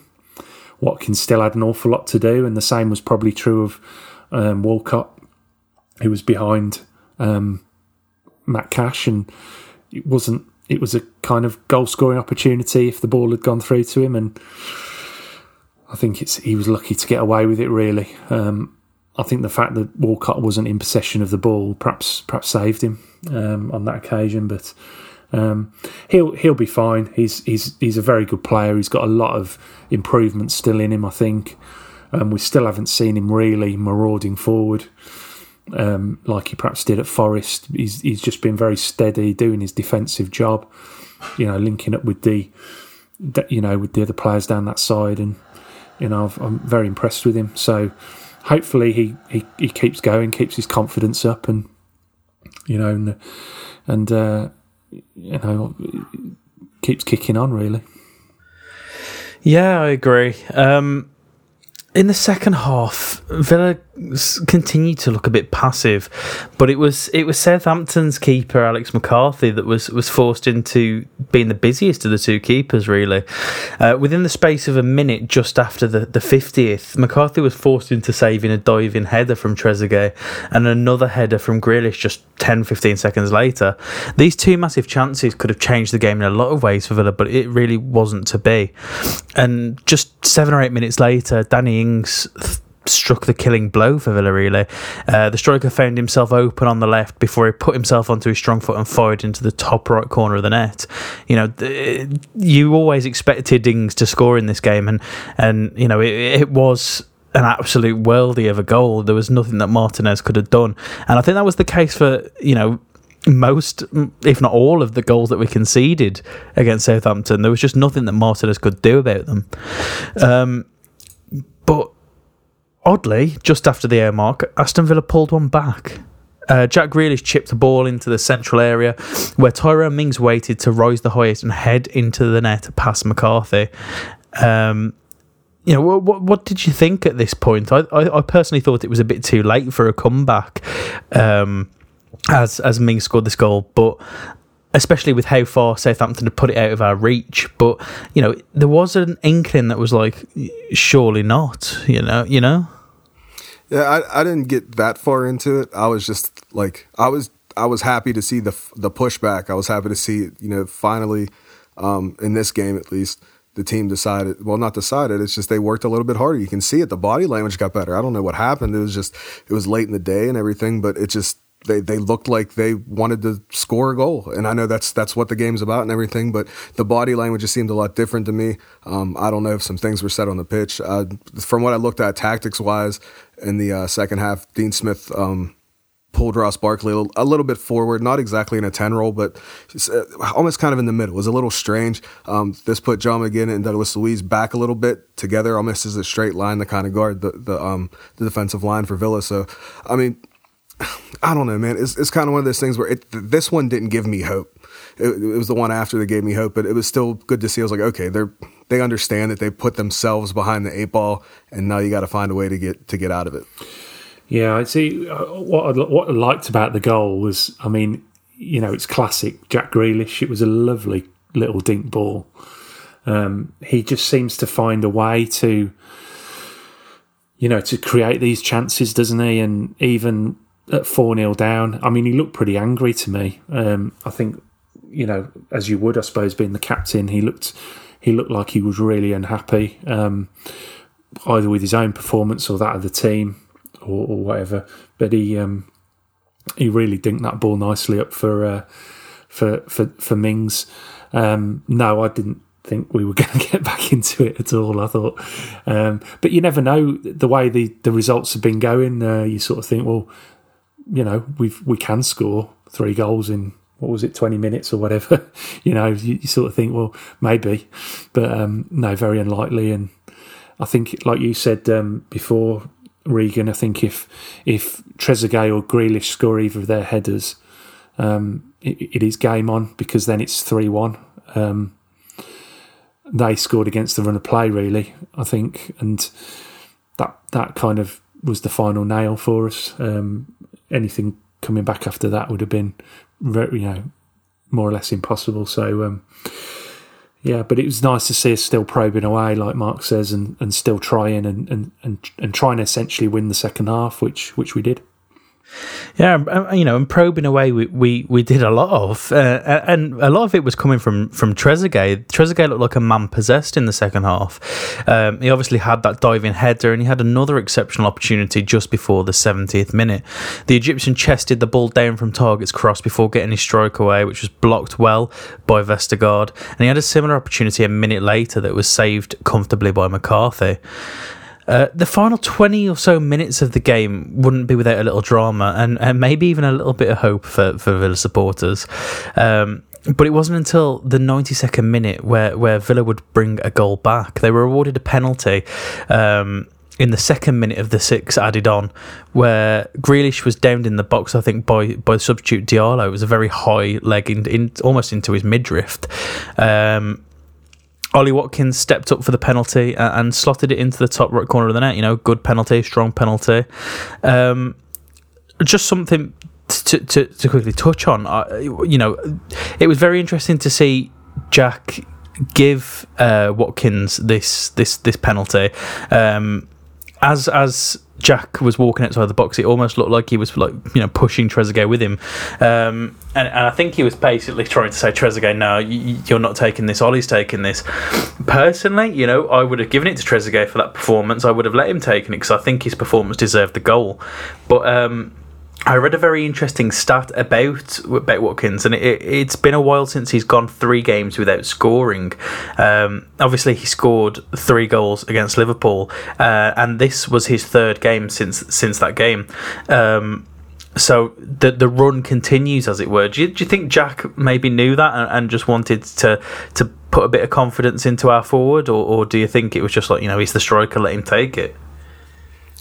Watkins still had an awful lot to do, and the same was probably true of um, Walcott, who was behind um, Matt Cash, and it wasn't it was a kind of goal scoring opportunity if the ball had gone through to him, and I think it's he was lucky to get away with it. Really, um, I think the fact that Walcott wasn't in possession of the ball perhaps perhaps saved him um, on that occasion, but. Um, he'll he'll be fine. He's he's he's a very good player. He's got a lot of improvement still in him. I think. Um, we still haven't seen him really marauding forward um, like he perhaps did at Forest. He's he's just been very steady, doing his defensive job. You know, linking up with the, you know, with the other players down that side, and you know, i am very impressed with him. So hopefully he, he he keeps going, keeps his confidence up, and you know, and and uh, you know, keeps kicking on really. Yeah, I agree. Um, in the second half, Villa continued to look a bit passive, but it was it was Southampton's keeper Alex McCarthy that was was forced into being the busiest of the two keepers. Really, uh, within the space of a minute, just after the the fiftieth, McCarthy was forced into saving a diving header from Trezeguet and another header from Grealish just 10, 15 seconds later. These two massive chances could have changed the game in a lot of ways for Villa, but it really wasn't to be. And just seven or eight minutes later, Danny Ings struck the killing blow for Villarreal. Uh, the striker found himself open on the left before he put himself onto his strong foot and fired into the top right corner of the net. You know, you always expected Ings to score in this game, and, and you know, it, it was an absolute worldy of a goal. There was nothing that Martinez could have done. And I think that was the case for, you know, most, if not all, of the goals that we conceded against Southampton. There was just nothing that Martinez could do about them. Um, oddly, just after the air mark, Aston Villa pulled one back. Uh, Jack Grealish chipped the ball into the central area where Tyrone Mings waited to rise the highest and head into the net past McCarthy. Um, you know, what, what, what did you think at this point? I, I, I, personally thought it was a bit too late for a comeback um, as as Mings scored this goal, but especially with how far Southampton had put it out of our reach. But you know, there was an inkling that was like, surely not. You know, you know. Yeah, I, I didn't get that far into it. I was just like I was I was happy to see the the pushback. I was happy to see you know finally um, in this game at least the team decided well not decided it's just they worked a little bit harder. You can see it the body language got better. I don't know what happened. It was just it was late in the day and everything, but it just they they looked like they wanted to score a goal, and I know that's that's what the game's about and everything. But the body language just seemed a lot different to me. Um, I don't know if some things were said on the pitch. Uh, from what I looked at tactics wise in the uh, second half, Dean Smith. Um, pulled Ross Barkley a little, bit forward, not exactly in a 10 roll, but uh, almost kind of in the middle. It was a little strange. Um, this put John McGinn and Douglas Luiz back a little bit together, almost as a straight line to kind of guard the the, um, the defensive line for Villa. So, I mean, I don't know, man. It's it's kind of one of those things where it, this one didn't give me hope. It, it, was the one after that gave me hope, but it was still good to see. I was like, okay, they're they understand that they put themselves behind the eight ball, and now you got to find a way to get to get out of it. Yeah, I see. Uh, what I, what I liked about the goal was, I mean, you know, it's classic Jack Grealish. It was a lovely little dink ball. Um, he just seems to find a way to, you know, to create these chances, doesn't he? And even at 4 0 down, I mean, he looked pretty angry to me. Um, I think, you know, as you would, I suppose, being the captain, he looked he looked like he was really unhappy, um, either with his own performance or that of the team or, or whatever. But he um, he really dinked that ball nicely up for uh, for for for Mings. Um, no, I didn't think we were *laughs* going to get back into it at all. I thought, um, but you never know the way the, the results have been going. Uh, you sort of think, well, you know, we we can score three goals in what was it, twenty minutes or whatever. *laughs* you know, you, you, sort of think, well, maybe, but um, no, very unlikely. And I think, like you said um, before, Regan, I think if if Trezeguet or Grealish score either of their headers, um, it, it is game on because then it's three one. Um, they scored against the run of play, really. I think, and that that kind of was the final nail for us. Um, anything coming back after that would have been, very, you know, more or less impossible. So, um, yeah, but it was nice to see us still probing away, like Mark says, and, and still trying and, and, and, and trying to essentially win the second half, which which we did. Yeah, you know, and probing away, we, we, we did a lot of, uh, and a lot of it was coming from from Trezeguet. Trezeguet looked like a man possessed in the second half. Um, he obviously had that diving header, and he had another exceptional opportunity just before the 70th minute. The Egyptian chested the ball down from Targett's cross before getting his stroke away, which was blocked well by Vestergaard, and he had a similar opportunity a minute later that was saved comfortably by McCarthy. Uh, the final 20 or so minutes of the game wouldn't be without a little drama and, and maybe even a little bit of hope for, for Villa supporters. Um, but it wasn't until the 92nd minute where, where Villa would bring a goal back. They were awarded a penalty. Um, in the second minute of the six added on, where Grealish was downed in the box, I think by by substitute Diallo. It was a very high leg in, in almost into his midriff. Um, Ollie Watkins stepped up for the penalty and slotted it into the top right corner of the net. You know, good penalty, strong penalty. Um, just something to, to, to quickly touch on. Uh, you know, it was very interesting to see Jack give uh, Watkins this this this penalty. Um, as as Jack was walking outside the box, it almost looked like he was like you know pushing Trezeguet with him, um, and, and I think he was basically trying to say Trezeguet, no, you're not taking this. Ollie's taking this. Personally, you know, I would have given it to Trezeguet for that performance. I would have let him take it because I think his performance deserved the goal. But um, I read a very interesting stat about about Watkins, and it, has been a while since he's gone three games without scoring. Um, obviously, he scored three goals against Liverpool, uh, and this was his third game since since that game. Um, so the the run continues, as it were. Do you, do you think Jack maybe knew that and, and, just wanted to to put a bit of confidence into our forward, or, or do you think it was just like you know he's the striker, let him take it?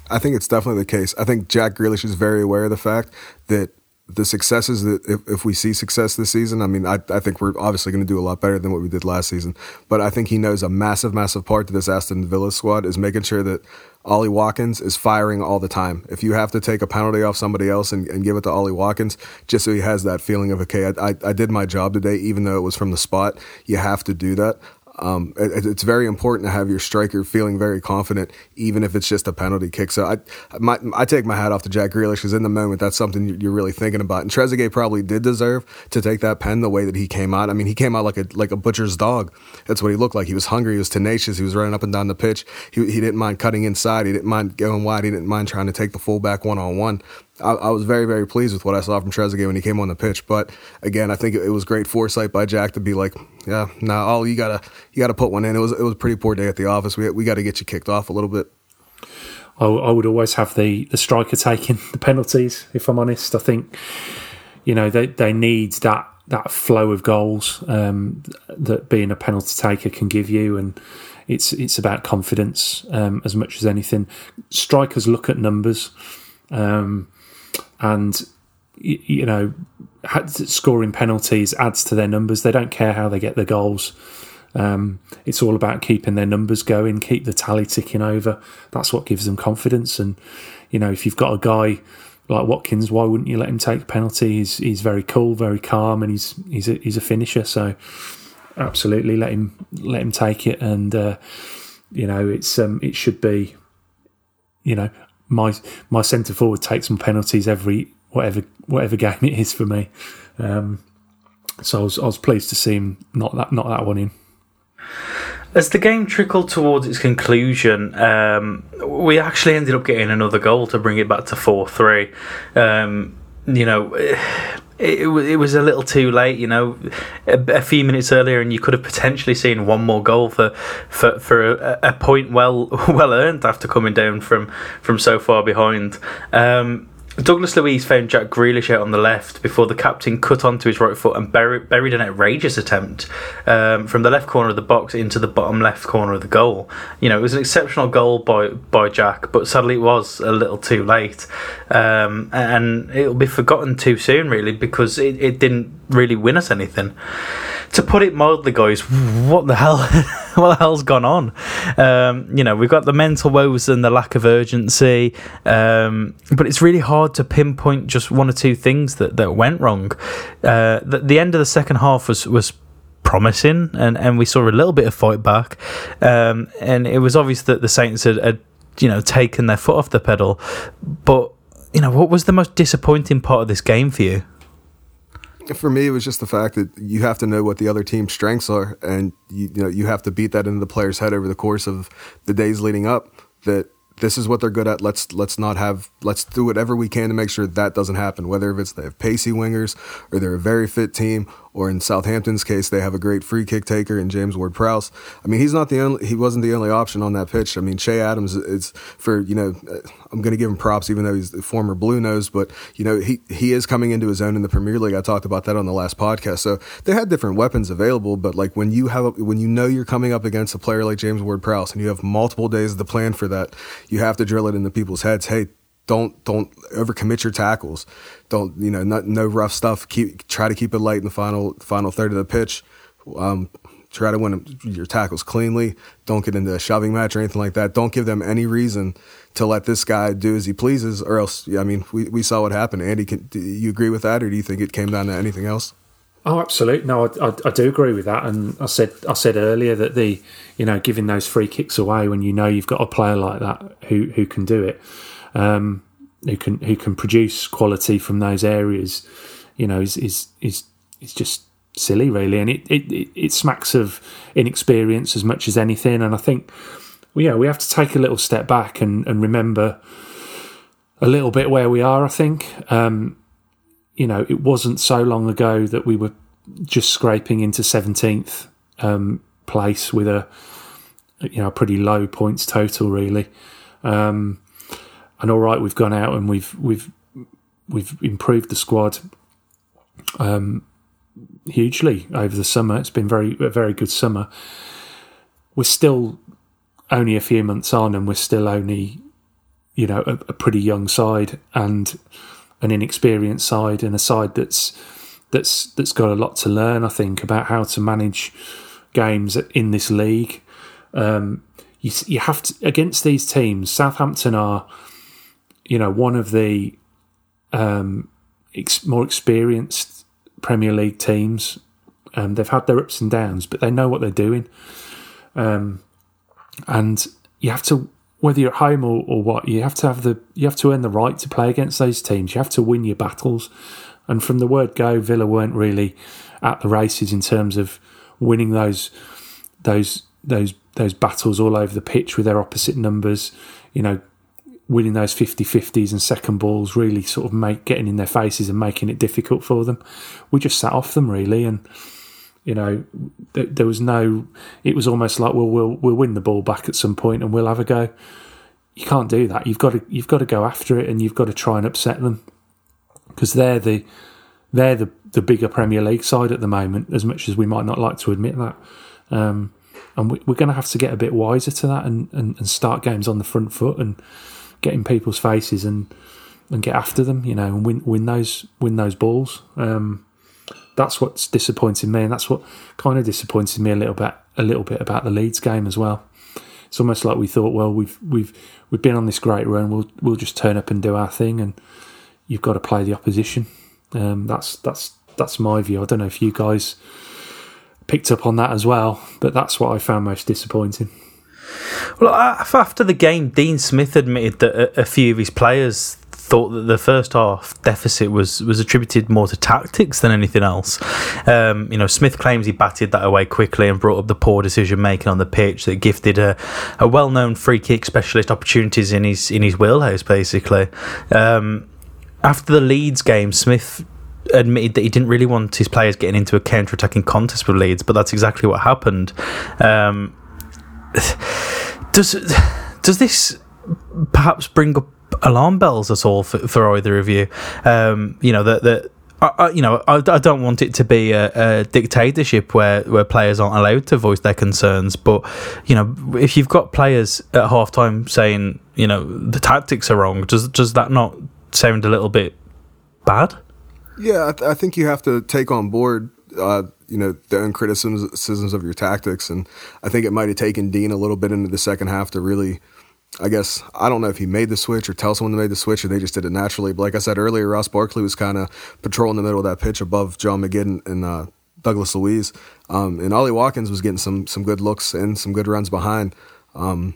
I think it's definitely the case. I think Jack Grealish is very aware of the fact that the successes that if, if we see success this season, I mean, I, I think we're obviously going to do a lot better than what we did last season. But I think he knows a massive, massive part to this Aston Villa squad is making sure that Ollie Watkins is firing all the time. If you have to take a penalty off somebody else and, and give it to Ollie Watkins, just so he has that feeling of, okay, I, I, I did my job today, even though it was from the spot, you have to do that. Um, it, it's very important to have your striker feeling very confident, even if it's just a penalty kick. So I, my, I take my hat off to Jack Grealish because in the moment that's something you're really thinking about. And Trezeguet probably did deserve to take that pen the way that he came out. I mean, he came out like a like a butcher's dog. That's what he looked like. He was hungry. He was tenacious. He was running up and down the pitch. He, he didn't mind cutting inside. He didn't mind going wide. He didn't mind trying to take the fullback one on one. I, I, was very, very pleased with what I saw from Trezeguet when he came on the pitch. But again, I think it, was great foresight by Jack to be like, yeah, nah, all you gotta you gotta put one in. It was it was a pretty poor day at the office. We we got to get you kicked off a little bit. I, I would always have the the striker taking *laughs* the penalties. If I'm honest, I think you know they they need that that flow of goals um, that being a penalty taker can give you and. It's it's about confidence um, as much as anything. Strikers look at numbers. Um, and you know scoring penalties adds to their numbers. They don't care how they get the goals. Um, it's all about keeping their numbers going, keep the tally ticking over. That's what gives them confidence. And you know, if you've got a guy like Watkins, why wouldn't you let him take penalty? He's he's very cool, very calm, and he's he's a, he's a finisher. So absolutely. Let him let him take it, and uh, you know it's um, it should be. You know, my my centre forward takes some penalties every whatever whatever *laughs* game it is for me. Um, so I was, I was pleased to see him not that not that one in. As the game trickled towards its conclusion, um, we actually ended up getting another goal to bring it back to 4 3. Um, you know, it, it, it was a little too late, you know, a, a, few minutes earlier, and you could have potentially seen one more goal for for, for a, a point well *laughs* well earned after coming down from, from so far behind. Um, Douglas Luiz found Jack Grealish out on the left before the captain cut onto his right foot and buried, buried an outrageous attempt um, from the left corner of the box into the bottom left corner of the goal. You know, it was an exceptional goal by by Jack, but sadly it was a little too late, um, and it'll be forgotten too soon, really, because it, it didn't really win us anything. To put it mildly, guys, what the hell? *laughs* what the hell's gone on? Um, you know, we've got the mental woes and the lack of urgency, um, but it's really hard to pinpoint just one or two things that, that went wrong. Uh, the, the end of the second half was was promising, and, and we saw a little bit of fight back, um, and it was obvious that the Saints had, had you know taken their foot off the pedal, but you know what was the most disappointing part of this game for you? For me, it was just the fact that you have to know what the other team's strengths are, and you, you know you have to beat that into the player's head over the course of the days leading up. That this is what they're good at. Let's let's not have let's do whatever we can to make sure that doesn't happen. Whether if it's they have pacey wingers or they're a very fit team, or in Southampton's case, they have a great free kick taker in James Ward Prowse. I mean, he's not the only he wasn't the only option on that pitch. I mean, Che Adams is for you know uh, I'm going to give him props even though he's the former Blue Nose, but you know he he is coming into his own in the Premier League. I talked about that on the last podcast. So they had different weapons available, but like when you have when you know you're coming up against a player like James Ward Prowse and you have multiple days to plan for that, you have to drill it into people's heads. Hey, don't don't overcommit your tackles. Don't you know not, no rough stuff. Keep try to keep it light in the final final third of the pitch. Um, try to win your tackles cleanly. Don't get into a shoving match or anything like that. Don't give them any reason to let this guy do as he pleases, or else. I mean, we, we saw what happened. Andy, can, do you agree with that, or do you think it came down to anything else? Oh, absolutely. No, I, I, I, do agree with that. And I said I said earlier that the you know giving those free kicks away when you know you've got a player like that who who can do it um, who can who can produce quality from those areas, you know, is is is, is just silly, really, and it, it it smacks of inexperience as much as anything. And I think, well, yeah, we have to take a little step back and, and remember a little bit where we are. I think, um, you know, it wasn't so long ago that we were just scraping into seventeenth um, place with a you know a pretty low points total, really. Um, and all right, we've gone out and we've we've we've improved the squad um, hugely over the summer. It's been very a very good summer. We're still only a few months on, and we're still only you know a, a pretty young side and an inexperienced side, and a side that's that's that's got a lot to learn. I think about how to manage games in this league. Um, you you have to against these teams. Southampton are you know, one of the um, ex- more experienced Premier League teams. Um, they've had their ups and downs, but they know what they're doing. Um, and you have to, whether you're at home or, or what, you have to have the you have to earn the right to play against those teams. You have to win your battles. And from the word go, Villa weren't really at the races in terms of winning those those those those battles all over the pitch with their opposite numbers. You know, winning those 50-50s and second balls really sort of make getting in their faces and making it difficult for them. We just sat off them really, and you know th- there was no. It was almost like well we'll we'll win the ball back at some point and we'll have a go. You can't do that. You've got to you've got to go after it and you've got to try and upset them because they're the they're the the bigger Premier League side at the moment. As much as we might not like to admit that. Um, and we, are going to have to get a bit wiser to that and, and, and start games on the front foot and get in people's faces and and get after them, you know, and win win those win those balls. Um, that's what's disappointing me, and that's what kind of disappointed me a little bit a little bit about the Leeds game as well. It's almost like we thought, well, we've we've we've been on this great run, we'll we'll just turn up and do our thing, and you've got to play the opposition. Um, that's that's that's my view. I don't know if you guys picked up on that as well. But that's what I found most disappointing. Well, after the game, Dean Smith admitted that a few of his players thought that the first half deficit was was attributed more to tactics than anything else. Um, you know, Smith claims he batted that away quickly and brought up the poor decision making on the pitch that gifted a, a well known free kick specialist opportunities in his in his wheelhouse. Basically, um, after the Leeds game, Smith admitted that he didn't really want his players getting into a counter attacking contest with Leeds, but that's exactly what happened. Um, does does this perhaps bring up alarm bells at all for, for either of you? Um, you know that that. I, you know, I, I, don't want it to be a, a, dictatorship where, where players aren't allowed to voice their concerns. But you know, if you've got players at halftime saying, you know, the tactics are wrong, does does that not sound a little bit bad? Yeah, I, th- I think you have to take on board uh, you know the own criticisms of your tactics, and I think it might have taken Dean a little bit into the second half to really. I guess I don't know if he made the switch or tell someone to make the switch or they just did it naturally. But like I said earlier, Ross Barkley was kind of patrolling the middle of that pitch above John McGinn and uh, Douglas Luiz, um, and Ollie Watkins was getting some some good looks and some good runs behind. Um,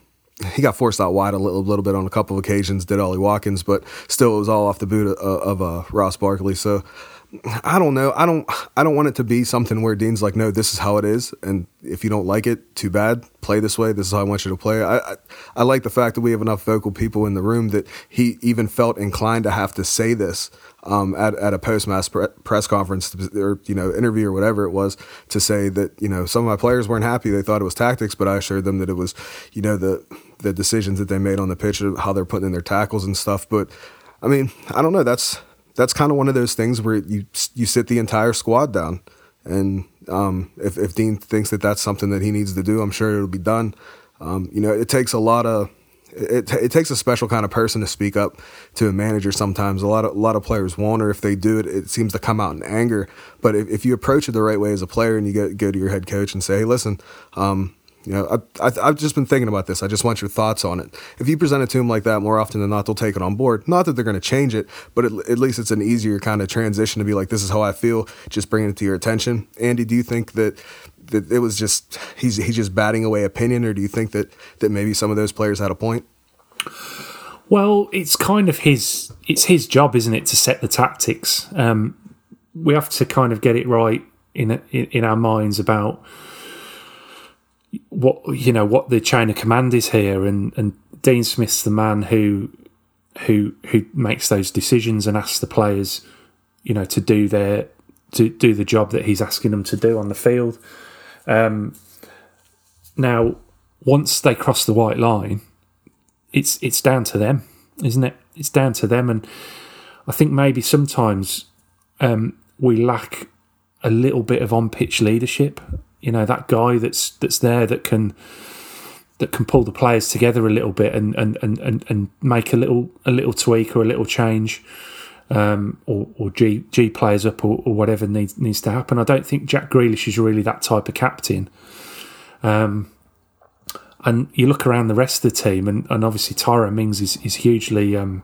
he got forced out wide a little, little bit on a couple of occasions, did Ollie Watkins, but still it was all off the boot of, of uh, Ross Barkley. So I don't know. I don't. I don't want it to be something where Dean's like, no, this is how it is, and if you don't like it, too bad. Play this way. This is how I want you to play. I, I, I like the fact that we have enough vocal people in the room that he even felt inclined to have to say this um, at at a post match pre- press conference or you know interview or whatever it was to say that you know some of my players weren't happy. They thought it was tactics, but I assured them that it was you know the the decisions that they made on the pitch, how they're putting in their tackles and stuff. But I mean, I don't know. That's that's kind of one of those things where you you sit the entire squad down, and um, if if Dean thinks that that's something that he needs to do, I'm sure it'll be done. Um, you know, it takes a lot of it, it takes a special kind of person to speak up to a manager. Sometimes a lot of a lot of players won't, or if they do it, it seems to come out in anger. But if, if you approach it the right way as a player, and you go, go to your head coach and say, "Hey, listen, um, you know, I, have just been thinking about this. I just want your thoughts on it. If you present it to them like that, more often than not, they'll take it on board. Not that they're going to change it, but at, at, least it's an easier kind of transition to be like, this is how I feel. Just bringing it to your attention. Andy, do you think that that it was just he's he's just batting away opinion, or do you think that that maybe some of those players had a point? Well, it's kind of his it's his job, isn't it, to set the tactics. Um, we have to kind of get it right in in, in our minds about what you know what the China command is here, and and Dean Smith's the man who who who makes those decisions and asks the players, you know, to do their to do the job that he's asking them to do on the field. Um, now, once they cross the white line, it's it's down to them, isn't it? It's down to them, and I think maybe sometimes um, we lack a little bit of on pitch leadership you know that guy that's that's there that can that can pull the players together a little bit and and and and, and make a little a little tweak or a little change. Um, or, or G G players up or, or, whatever needs needs to happen. I don't think Jack Grealish is really that type of captain. Um, and you look around the rest of the team, and, and obviously Tyrone Mings is, is hugely um,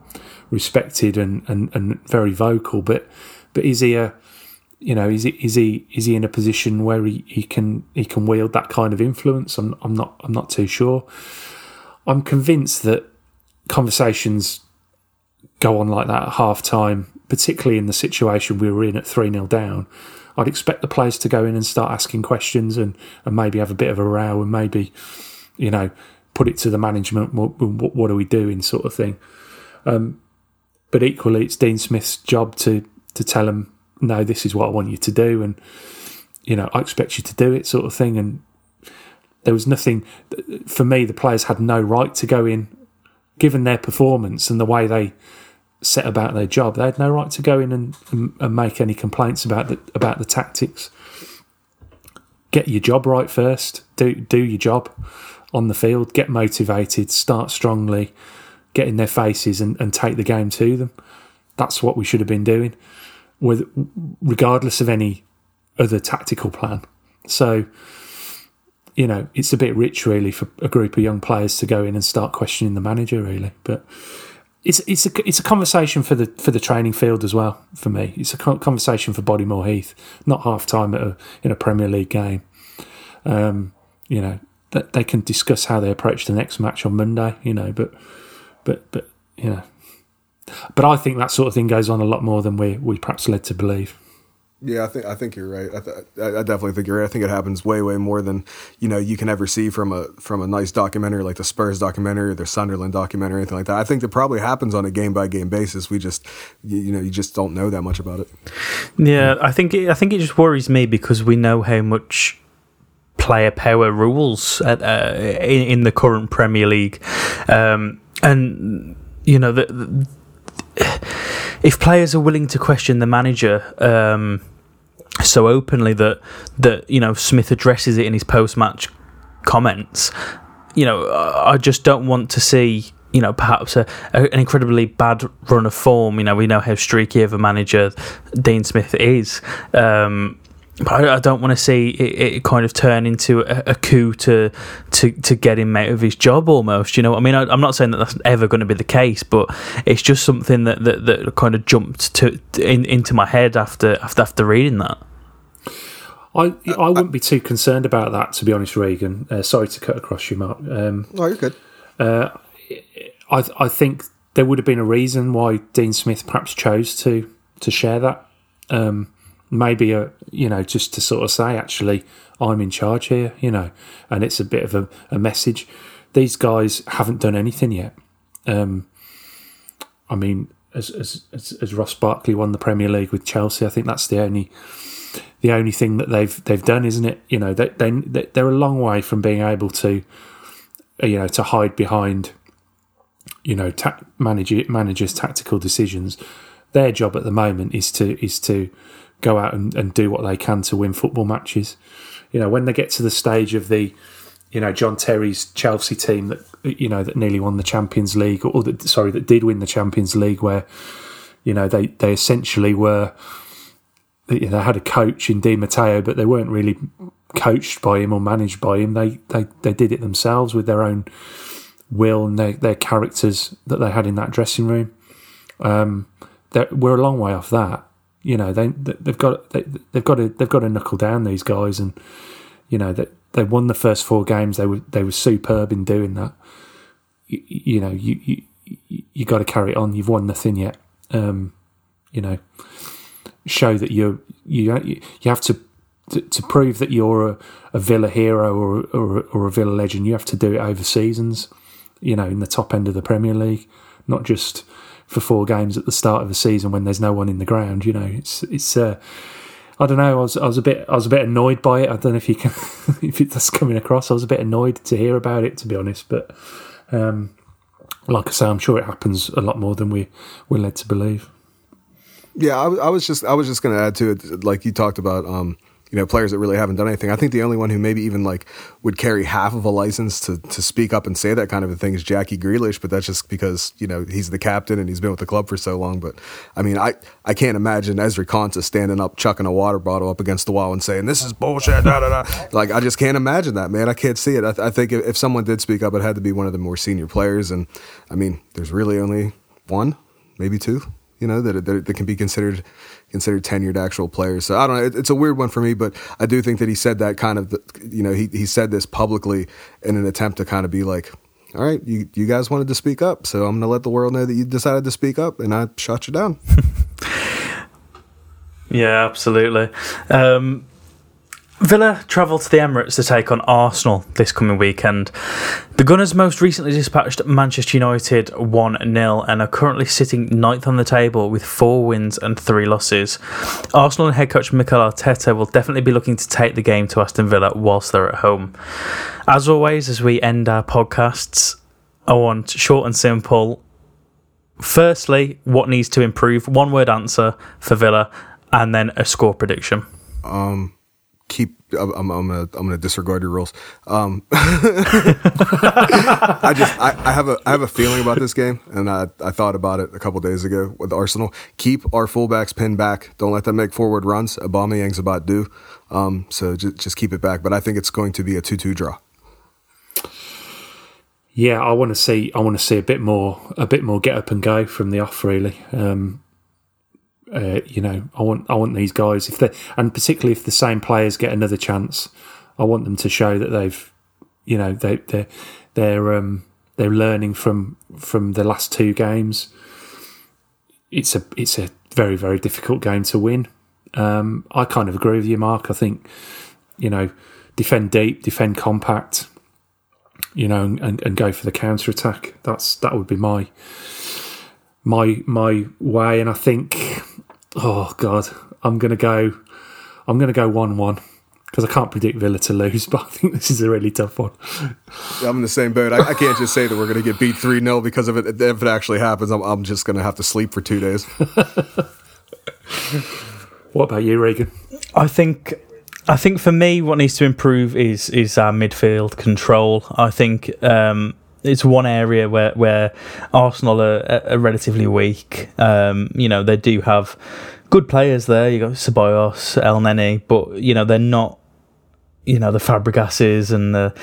respected and, and, and very vocal, but but is he a you know, is he is he is he in a position where he, he can he can wield that kind of influence? I'm I'm not I'm not too sure. I'm convinced that conversations go on like that at half time, particularly in the situation we were in at 3 0 down. I'd expect the players to go in and start asking questions and, and maybe have a bit of a row and maybe, you know, put it to the management. What, what, what are we doing, sort of thing. Um, but equally, it's Dean Smith's job to to tell them no, this is what I want you to do, and you know, I expect you to do it, sort of thing. And there was nothing for me. The players had no right to go in, given their performance and the way they set about their job. They had no right to go in and, and, make any complaints about the about the tactics. Get your job right first. Do do your job on the field. Get motivated. Start strongly. Get in their faces and, and take the game to them. That's what we should have been doing with regardless of any other tactical plan. So, you know, it's a bit rich really for a group of young players to go in and start questioning the manager really, but it's it's a it's a conversation for the for the training field as well for me. It's a conversation for Bodymoor Heath, not half time at a, in a Premier League game. Um, you know, that they can discuss how they approach the next match on Monday. You know, but but but you know, but I think that sort of thing goes on a lot more than we we perhaps led to believe. Yeah, I think I think you're right. I, th- I definitely think you're right. I think it happens way way more than you know you can ever see from a from a nice documentary like the Spurs documentary or the Sunderland documentary or anything like that. I think that probably happens on a game by game basis. We just you, you know you just don't know that much about it. Yeah, I think it, I think it just worries me because we know how much player power rules at, uh, in, in the current Premier League, um, and you know the, the if players are willing to question the manager um, so openly that that you know Smith addresses it in his post match comments, you know, I just don't want to see you know perhaps a, a, an incredibly bad run of form. You know, we know how streaky of a manager Dean Smith is. Um, but I, I don't want to see it, it, kind of turn into a, a, coup to, to to get him out of his job almost. You know, I mean, I, am not saying that that's ever going to be the case, but it's just something that, that, that kind of jumped to in, into my head after after after reading that. I I wouldn't be too concerned about that, to be honest, Regan. Uh, sorry to cut across you, Mark. Um, oh, you're good. Uh, I I think there would have been a reason why Dean Smith perhaps chose to to share that. Um, maybe a you know just to sort of say actually I'm in charge here, you know, and it's a bit of a, a message. These guys haven't done anything yet. Um, I mean, as, as as as Ross Barkley won the Premier League with Chelsea, I think that's the only the only thing that they've they've done, isn't it? You know, they they they're a long way from being able to, you know, to hide behind, you know, ta- manage managers' tactical decisions. Their job at the moment is to is to go out and, and do what they can to win football matches. You know, when they get to the stage of the, you know, John Terry's Chelsea team that you know that nearly won the Champions League, or, or that sorry that did win the Champions League, where you know they they essentially were they had a coach in Di Matteo, but they weren't really coached by him or managed by him. They they they did it themselves with their own will and their, their characters that they had in that dressing room. Um, we're a long way off that. You know, they they've got they, have got to they've got to knuckle down these guys, and you know that they, they won the first four games. They were they were superb in doing that. You, you know, you you you got to carry it on. You've won nothing yet. Um, you know show that you're you you have to to, to prove that you're a, a Villa hero or, or or a Villa legend. You have to do it over seasons. You know, in the top end of the Premier League, not just for four games at the start of the season when there's no one in the ground. You know, it's it's. Uh, I don't know. I was I was a bit I was a bit annoyed by it. I don't know if you can *laughs* if that's coming across. I was a bit annoyed to hear about it, to be honest. But um, like I say, I'm sure it happens a lot more than we we're led to believe. Yeah, I, I, was just I was just going to add to it, like you talked about, um, you know, players that really haven't done anything. I think the only one who maybe even like would carry half of a license to to speak up and say that kind of a thing is Jackie Grealish, but that's just because you know he's the captain and he's been with the club for so long. But I mean, I I can't imagine Ezri Konsa standing up, chucking a water bottle up against the wall and saying this is bullshit. Da, da, da. *laughs* Like I just can't imagine that, man. I can't see it. I, I think if, if someone did speak up, it had to be one of the more senior players, and I mean, there's really only one, maybe two you know, that, that, that can be considered considered tenured actual players. So I don't know. It, it's a weird one for me, but I do think that he said that kind of, you know, he, he said this publicly in an attempt to kind of be like, all right, you, you guys wanted to speak up, so I'm going to let the world know that you decided to speak up, and I shut you down. *laughs* yeah, absolutely. Um, Villa travel to the Emirates to take on Arsenal this coming weekend. The Gunners most recently dispatched Manchester United 1 0 and are currently sitting ninth on the table with four wins and three losses. Arsenal and head coach Mikel Arteta will definitely be looking to take the game to Aston Villa whilst they're at home. As always, as we end our podcasts, I want short and simple. Firstly, what needs to improve? One word answer for Villa, and then a score prediction. Um keep I'm, I'm gonna I'm gonna disregard your rules. Um, *laughs* I just I, I, have a I have a feeling about this game, and I, I thought about it a couple days ago with Arsenal. Keep our fullbacks pinned back. Don't let them make forward runs. Aubameyang's about due, um, so just, just keep it back. But I think it's going to be a two two draw. Yeah, I want to see I want to see a bit more a bit more get up and go from the off. Really, um, uh, you know, I want I want these guys if they and particularly if the same players get another chance, I want them to show that they've, you know, they they they're um, they're learning from from the last two games. It's a it's a very very difficult game to win. Um, I kind of agree with you, Mark. I think you know defend deep, defend compact, you know, and, and go for the counter attack. That's that would be my my my way. And I think, oh god, I'm gonna go. I'm gonna go one one because I can't predict Villa to lose, *laughs* but I think this is a really tough one. Yeah, I'm in the same boat. I, I can't just say that we're going to get beat 3 0 because of it. If it actually happens, I'm, I'm just going to have to sleep for two days. *laughs* What about you, Regan? I think I think for me, what needs to improve is is our midfield control. I think um, it's one area where where Arsenal are, are relatively weak. Um, you know, they do have good players there. You got Ceballos, Elneny, but you know they're not. You know the Fabregases and the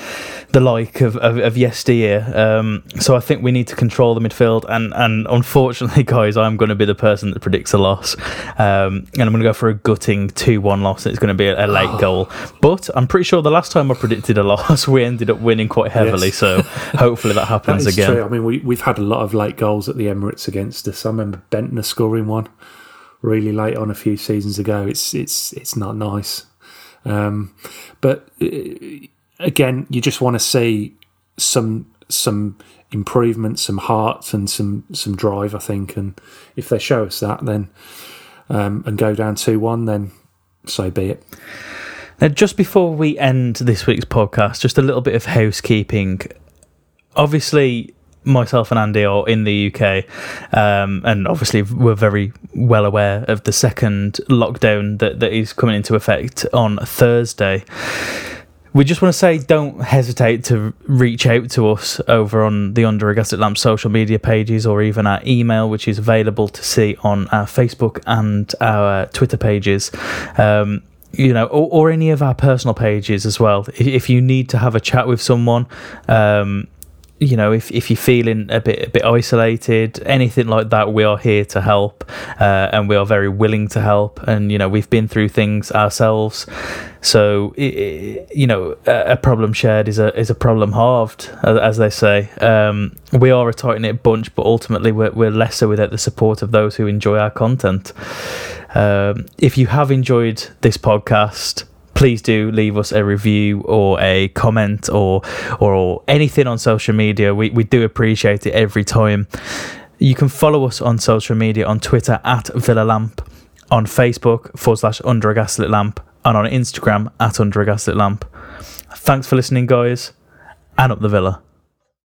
the like of, of, of yesteryear. Um, so I think we need to control the midfield, and and unfortunately, *laughs* guys, I'm going to be the person that predicts a loss, um, and I'm going to go for a gutting two one loss. It's going to be a, a late goal, but I'm pretty sure the last time I predicted a loss, *laughs* we ended up winning quite heavily. Yes. So hopefully that *laughs* happens That again. true. I mean, we, we've had a lot of late goals at the Emirates against us. I remember Bendtner scoring one really late on a few seasons ago. It's it's it's not nice. Um, but uh, again, you just want to see some some improvement, some heart, and some some drive. I think, and if they show us that, then um, and go down two one, then so be it. Now, just before we end this week's podcast, just a little bit of housekeeping. Obviously, myself and Andy are in the UK, um, and obviously we're very well aware of the second lockdown that, that is coming into effect on Thursday. We just want to say don't hesitate to reach out to us over on the Under a Gaslit Lamp social media pages or even our email, which is available to see on our Facebook and our Twitter pages. Um, you know, or, or any of our personal pages as well. If, if you need to have a chat with someone, um, you know, if, if you're feeling a bit a bit isolated, anything like that, we are here to help, uh, and we are very willing to help. And you know, we've been through things ourselves, so i i you know, a, problem shared is a is a problem halved, as, as they say. Um, we are a tight knit bunch, but ultimately we're we're lesser without the support of those who enjoy our content. Um, if you have enjoyed this podcast, please do leave us a review or a comment or or anything on social media. We we do appreciate it every time. You can follow us on social media on Twitter at Villa Lamp, on Facebook forward slash Under a Gaslit Lamp, and on Instagram at Under a Gaslit Lamp. Thanks for listening, guys, and up the Villa.